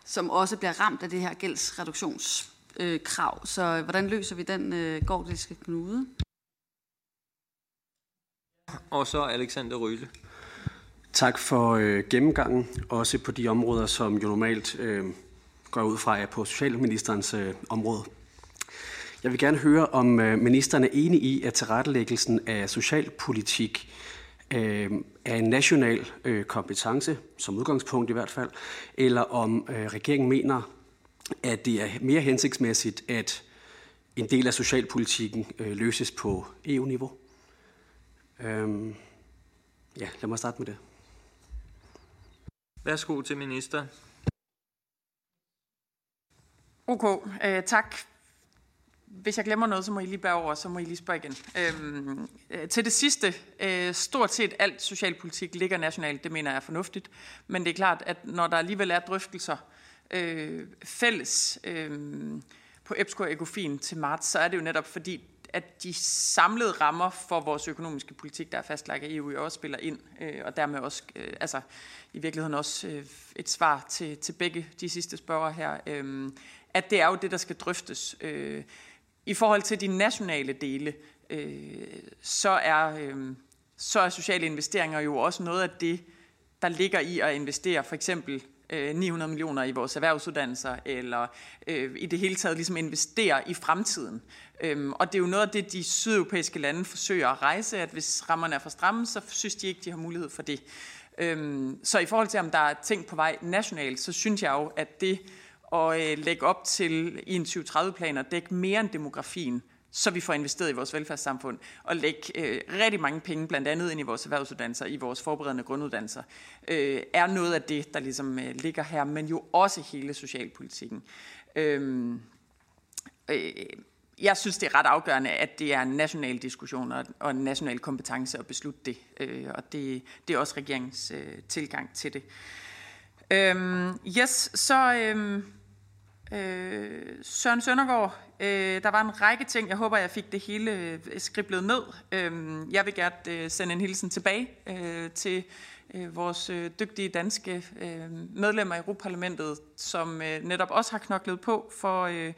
som også bliver ramt af det her gældsreduktions Øh, så hvordan løser vi den øh, gordiske knude? Og så Alexander Ryle. Tak for øh, gennemgangen, også på de områder, som jo normalt øh, går ud fra, er på Socialministerens øh, område. Jeg vil gerne høre, om øh, ministeren er enig i, at tilrettelæggelsen af socialpolitik øh, er en national øh, kompetence, som udgangspunkt i hvert fald, eller om øh, regeringen mener, at det er mere hensigtsmæssigt, at en del af socialpolitikken øh, løses på EU-niveau. Øhm, ja, lad mig starte med det. Værsgo til minister. Ok, øh, tak. Hvis jeg glemmer noget, så må I lige bære over, så må I lige spørge igen. Øhm, øh, til det sidste, øh, stort set alt socialpolitik ligger nationalt, det mener jeg er fornuftigt. Men det er klart, at når der alligevel er drøftelser øh, øh, fælles øh, på EBSCO og ECOFIN til marts, så er det jo netop fordi, at de samlede rammer for vores økonomiske politik, der er fastlagt af EU, også spiller ind, øh, og dermed også, øh, altså i virkeligheden også øh, et svar til, til begge de sidste spørger her, øh, at det er jo det, der skal drøftes. Øh, I forhold til de nationale dele, øh, så, er, øh, så er sociale investeringer jo også noget af det, der ligger i at investere for eksempel Øh, 900 millioner i vores erhvervsuddannelser, eller øh, i det hele taget ligesom investere i fremtiden. Øhm, og det er jo noget af det, de sydeuropæiske lande forsøger at rejse, at hvis rammerne er for stramme, så synes de ikke, de har mulighed for det. Øhm, så i forhold til, om der er ting på vej nationalt, så synes jeg jo, at det at øh, lægge op til i en 2030-plan at dække mere end demografien, så vi får investeret i vores velfærdssamfund, og lægge øh, rigtig mange penge, blandt andet ind i vores erhvervsuddannelser, i vores forberedende grunduddannelser, øh, er noget af det, der ligesom øh, ligger her, men jo også hele socialpolitikken. Øh, øh, jeg synes, det er ret afgørende, at det er en national diskussion og, og en national kompetence at beslutte det, øh, og det, det er også regeringens øh, tilgang til det. Øh, yes, så... Øh, Øh, Søren Søndergaard, øh, der var en række ting. Jeg håber, jeg fik det hele øh, skriblet ned. Øh, jeg vil gerne øh, sende en hilsen tilbage øh, til øh, vores øh, dygtige danske øh, medlemmer i Europaparlamentet, som øh, netop også har knoklet på for øh,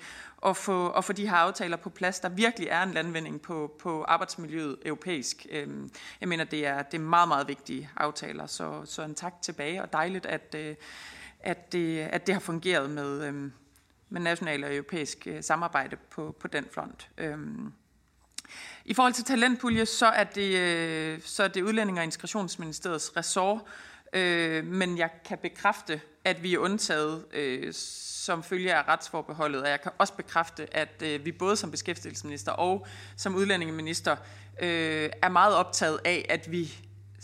at, få, at få de her aftaler på plads. Der virkelig er en landvinding på, på arbejdsmiljøet europæisk. Øh, jeg mener, det er, det er meget, meget vigtige aftaler, så, så en tak tilbage, og dejligt, at, øh, at, det, at det har fungeret med... Øh, med national og europæisk øh, samarbejde på, på den front. Øhm, I forhold til talentpulje, så er det, øh, så er det Udlænding- og Integrationsministeriets ressort, øh, men jeg kan bekræfte, at vi er undtaget som følge af retsforbeholdet, og jeg kan også bekræfte, at øh, vi både som beskæftigelsesminister og som udlændingeminister øh, er meget optaget af, at vi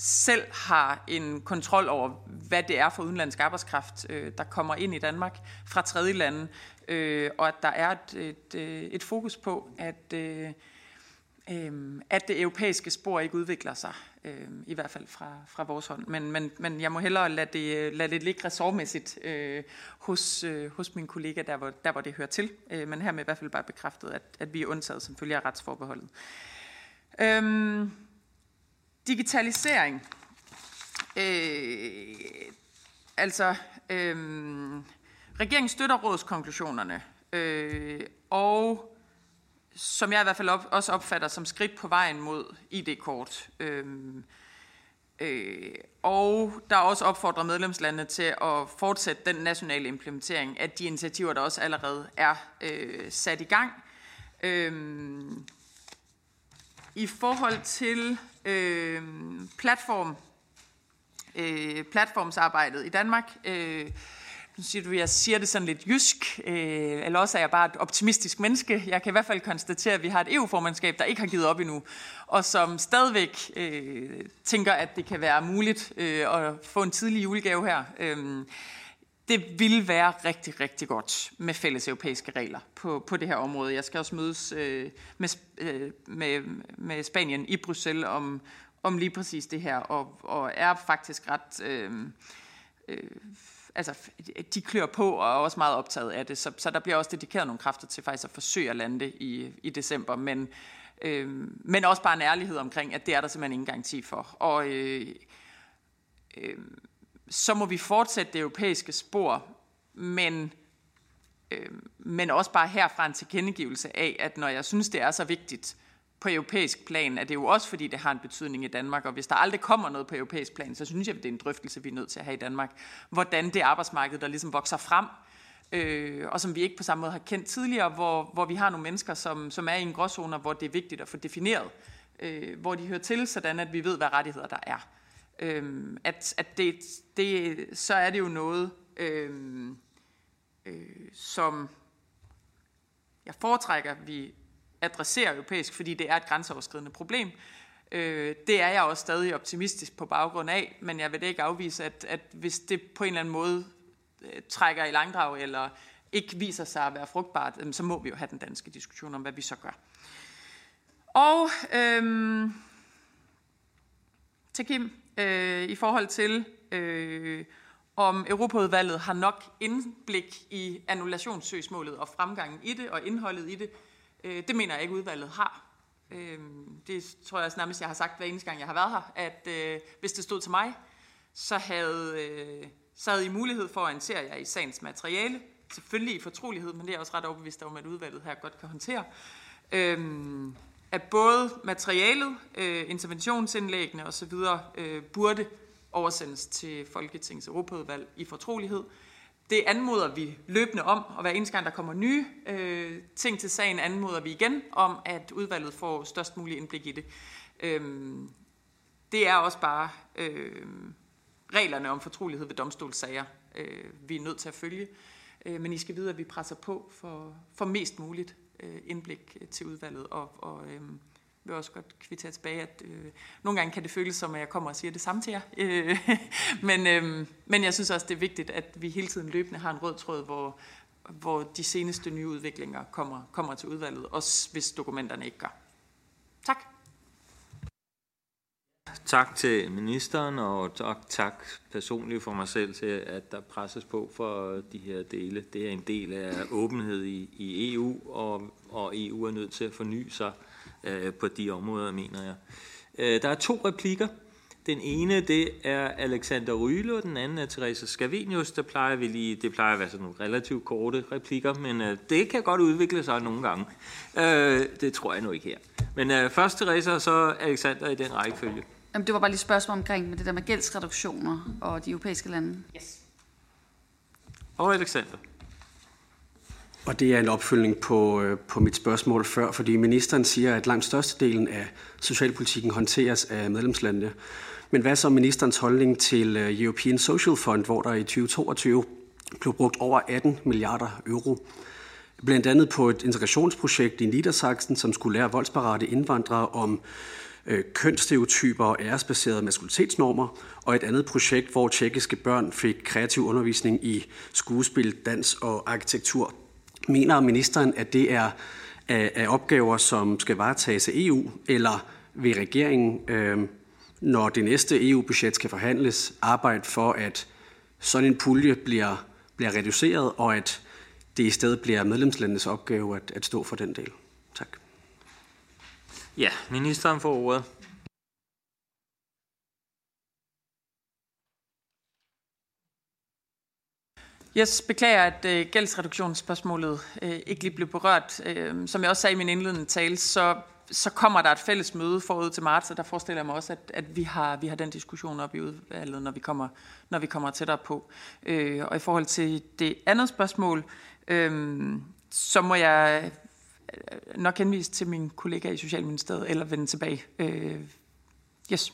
selv har en kontrol over, hvad det er for udenlandsk arbejdskraft, øh, der kommer ind i Danmark fra tredje lande, øh, og at der er et, et, øh, et fokus på, at, øh, øh, at det europæiske spor ikke udvikler sig, øh, i hvert fald fra, fra vores hånd. Men, men, men jeg må hellere lade det, lade det ligge ressortmæssigt øh, hos, øh, hos min kollega, der hvor, der hvor det hører til. Øh, men med i hvert fald bare bekræftet, at, at vi er undtaget som følge af retsforbeholdet. Øh, digitalisering. Øh, altså, øh, Regeringen støtter rådskonklusionerne, øh, og som jeg i hvert fald op, også opfatter som skridt på vejen mod ID-kort. Øh, øh, og der er også opfordret medlemslandene til at fortsætte den nationale implementering af de initiativer, der også allerede er øh, sat i gang. Øh, i forhold til øh, platform, øh, platformsarbejdet i Danmark, øh, nu siger du, jeg siger det sådan lidt jysk, øh, eller også er jeg bare et optimistisk menneske. Jeg kan i hvert fald konstatere, at vi har et EU-formandskab, der ikke har givet op endnu, og som stadigvæk øh, tænker, at det kan være muligt øh, at få en tidlig julegave her. Øh, det vil være rigtig, rigtig godt med fælles europæiske regler på, på det her område. Jeg skal også mødes øh, med, øh, med, med Spanien i Bruxelles om, om lige præcis det her, og, og er faktisk ret... Øh, øh, altså, de klør på og er også meget optaget af det, så, så der bliver også dedikeret nogle kræfter til faktisk at forsøge at lande det i, i december, men, øh, men også bare en ærlighed omkring, at det er der simpelthen ingen garanti for. Og øh, øh, så må vi fortsætte det europæiske spor, men, øh, men også bare herfra en tilkendegivelse af, at når jeg synes, det er så vigtigt på europæisk plan, at det jo også fordi, det har en betydning i Danmark, og hvis der aldrig kommer noget på europæisk plan, så synes jeg, det er en drøftelse, vi er nødt til at have i Danmark, hvordan det arbejdsmarked, der ligesom vokser frem, øh, og som vi ikke på samme måde har kendt tidligere, hvor, hvor vi har nogle mennesker, som, som er i en gråzone, hvor det er vigtigt at få defineret, øh, hvor de hører til, sådan at vi ved, hvad rettigheder der er øhm, at at det, det, så er det jo noget, øhm, øh, som jeg foretrækker, vi adresserer europæisk, fordi det er et grænseoverskridende problem. Øh, det er jeg også stadig optimistisk på baggrund af, men jeg vil ikke afvise, at, at hvis det på en eller anden måde øh, trækker i langdrag, eller ikke viser sig at være frugtbart, øh, så må vi jo have den danske diskussion om, hvad vi så gør. Og øh, til Kim, øh, i forhold til, øh, om Europaudvalget har nok indblik i annullationssøgsmålet og fremgangen i det og indholdet i det. Øh, det mener jeg ikke, udvalget har. Øh, det tror jeg nærmest, jeg har sagt hver eneste gang, jeg har været her, at øh, hvis det stod til mig, så havde, øh, så havde I mulighed for at orientere jer i sagens materiale. Selvfølgelig i fortrolighed, men det er også ret overbevist om, at udvalget her godt kan håndtere. Øh, at både materialet, øh, interventionsindlæggene osv. Øh, burde oversendes til Folketingets Europaudvalg i fortrolighed. Det anmoder vi løbende om, og hver eneste gang der kommer nye øh, ting til sagen, anmoder vi igen om, at udvalget får størst mulig indblik i det. Øhm, det er også bare øh, reglerne om fortrolighed ved domstolssager, øh, vi er nødt til at følge. Øh, men I skal vide, at vi presser på for, for mest muligt øh, indblik øh, til udvalget, og, og øh, vil også godt kvittere tilbage, at øh, nogle gange kan det føles som, at jeg kommer og siger det samme til jer. Øh, men, øh, men jeg synes også, det er vigtigt, at vi hele tiden løbende har en rød tråd, hvor, hvor de seneste nye udviklinger kommer, kommer til udvalget, også hvis dokumenterne ikke gør. Tak. Tak til ministeren, og tak, tak personligt for mig selv til, at der presses på for de her dele. Det er en del af åbenhed i, i EU, og, og EU er nødt til at forny sig øh, på de områder, mener jeg. Øh, der er to replikker. Den ene, det er Alexander Ryle, og den anden er Teresa Scavenius. Der plejer vi lige, det plejer at være sådan nogle relativt korte replikker, men øh, det kan godt udvikle sig nogle gange. Øh, det tror jeg nu ikke her. Men øh, først Teresa, og så Alexander i den rækkefølge. Jamen, det var bare lige et spørgsmål omkring med det der med gældsreduktioner og de europæiske lande. Yes. Og Alexander. Og det er en opfølgning på, øh, på mit spørgsmål før, fordi ministeren siger, at langt størstedelen af socialpolitikken håndteres af medlemslandene. Men hvad er så ministerens holdning til øh, European Social Fund, hvor der i 2022 blev brugt over 18 milliarder euro? Blandt andet på et integrationsprojekt i Niedersachsen, som skulle lære voldsparate indvandrere om øh, kønsstereotyper og æresbaserede maskulinitetsnormer, og et andet projekt, hvor tjekkiske børn fik kreativ undervisning i skuespil, dans og arkitektur. Mener ministeren, at det er af, øh, af opgaver, som skal varetages af EU, eller vil regeringen, øh, når det næste EU-budget skal forhandles, arbejde for, at sådan en pulje bliver, bliver reduceret, og at det i stedet bliver medlemslandenes opgave at, at stå for den del? Ja, ministeren får ordet. Jeg beklager, at øh, gældsreduktionsspørgsmålet øh, ikke lige blev berørt. Øh, som jeg også sagde i min indledende tale, så, så kommer der et fælles møde forud til marts, og der forestiller jeg mig også, at, at vi, har, vi har den diskussion op i udvalget, når vi kommer, når vi kommer tættere på. Øh, og i forhold til det andet spørgsmål, øh, så må jeg Øh, nok henvise til min kollega i Socialministeriet, eller vende tilbage. Øh, yes.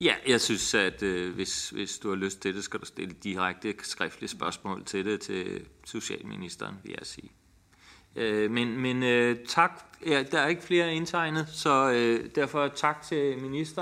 Ja, jeg synes, at øh, hvis, hvis du har lyst til det, skal du stille direkte skriftlige spørgsmål til det til Socialministeren, vil jeg sige. Øh, men men øh, tak. Ja, der er ikke flere indtegnet, så øh, derfor tak til ministeren.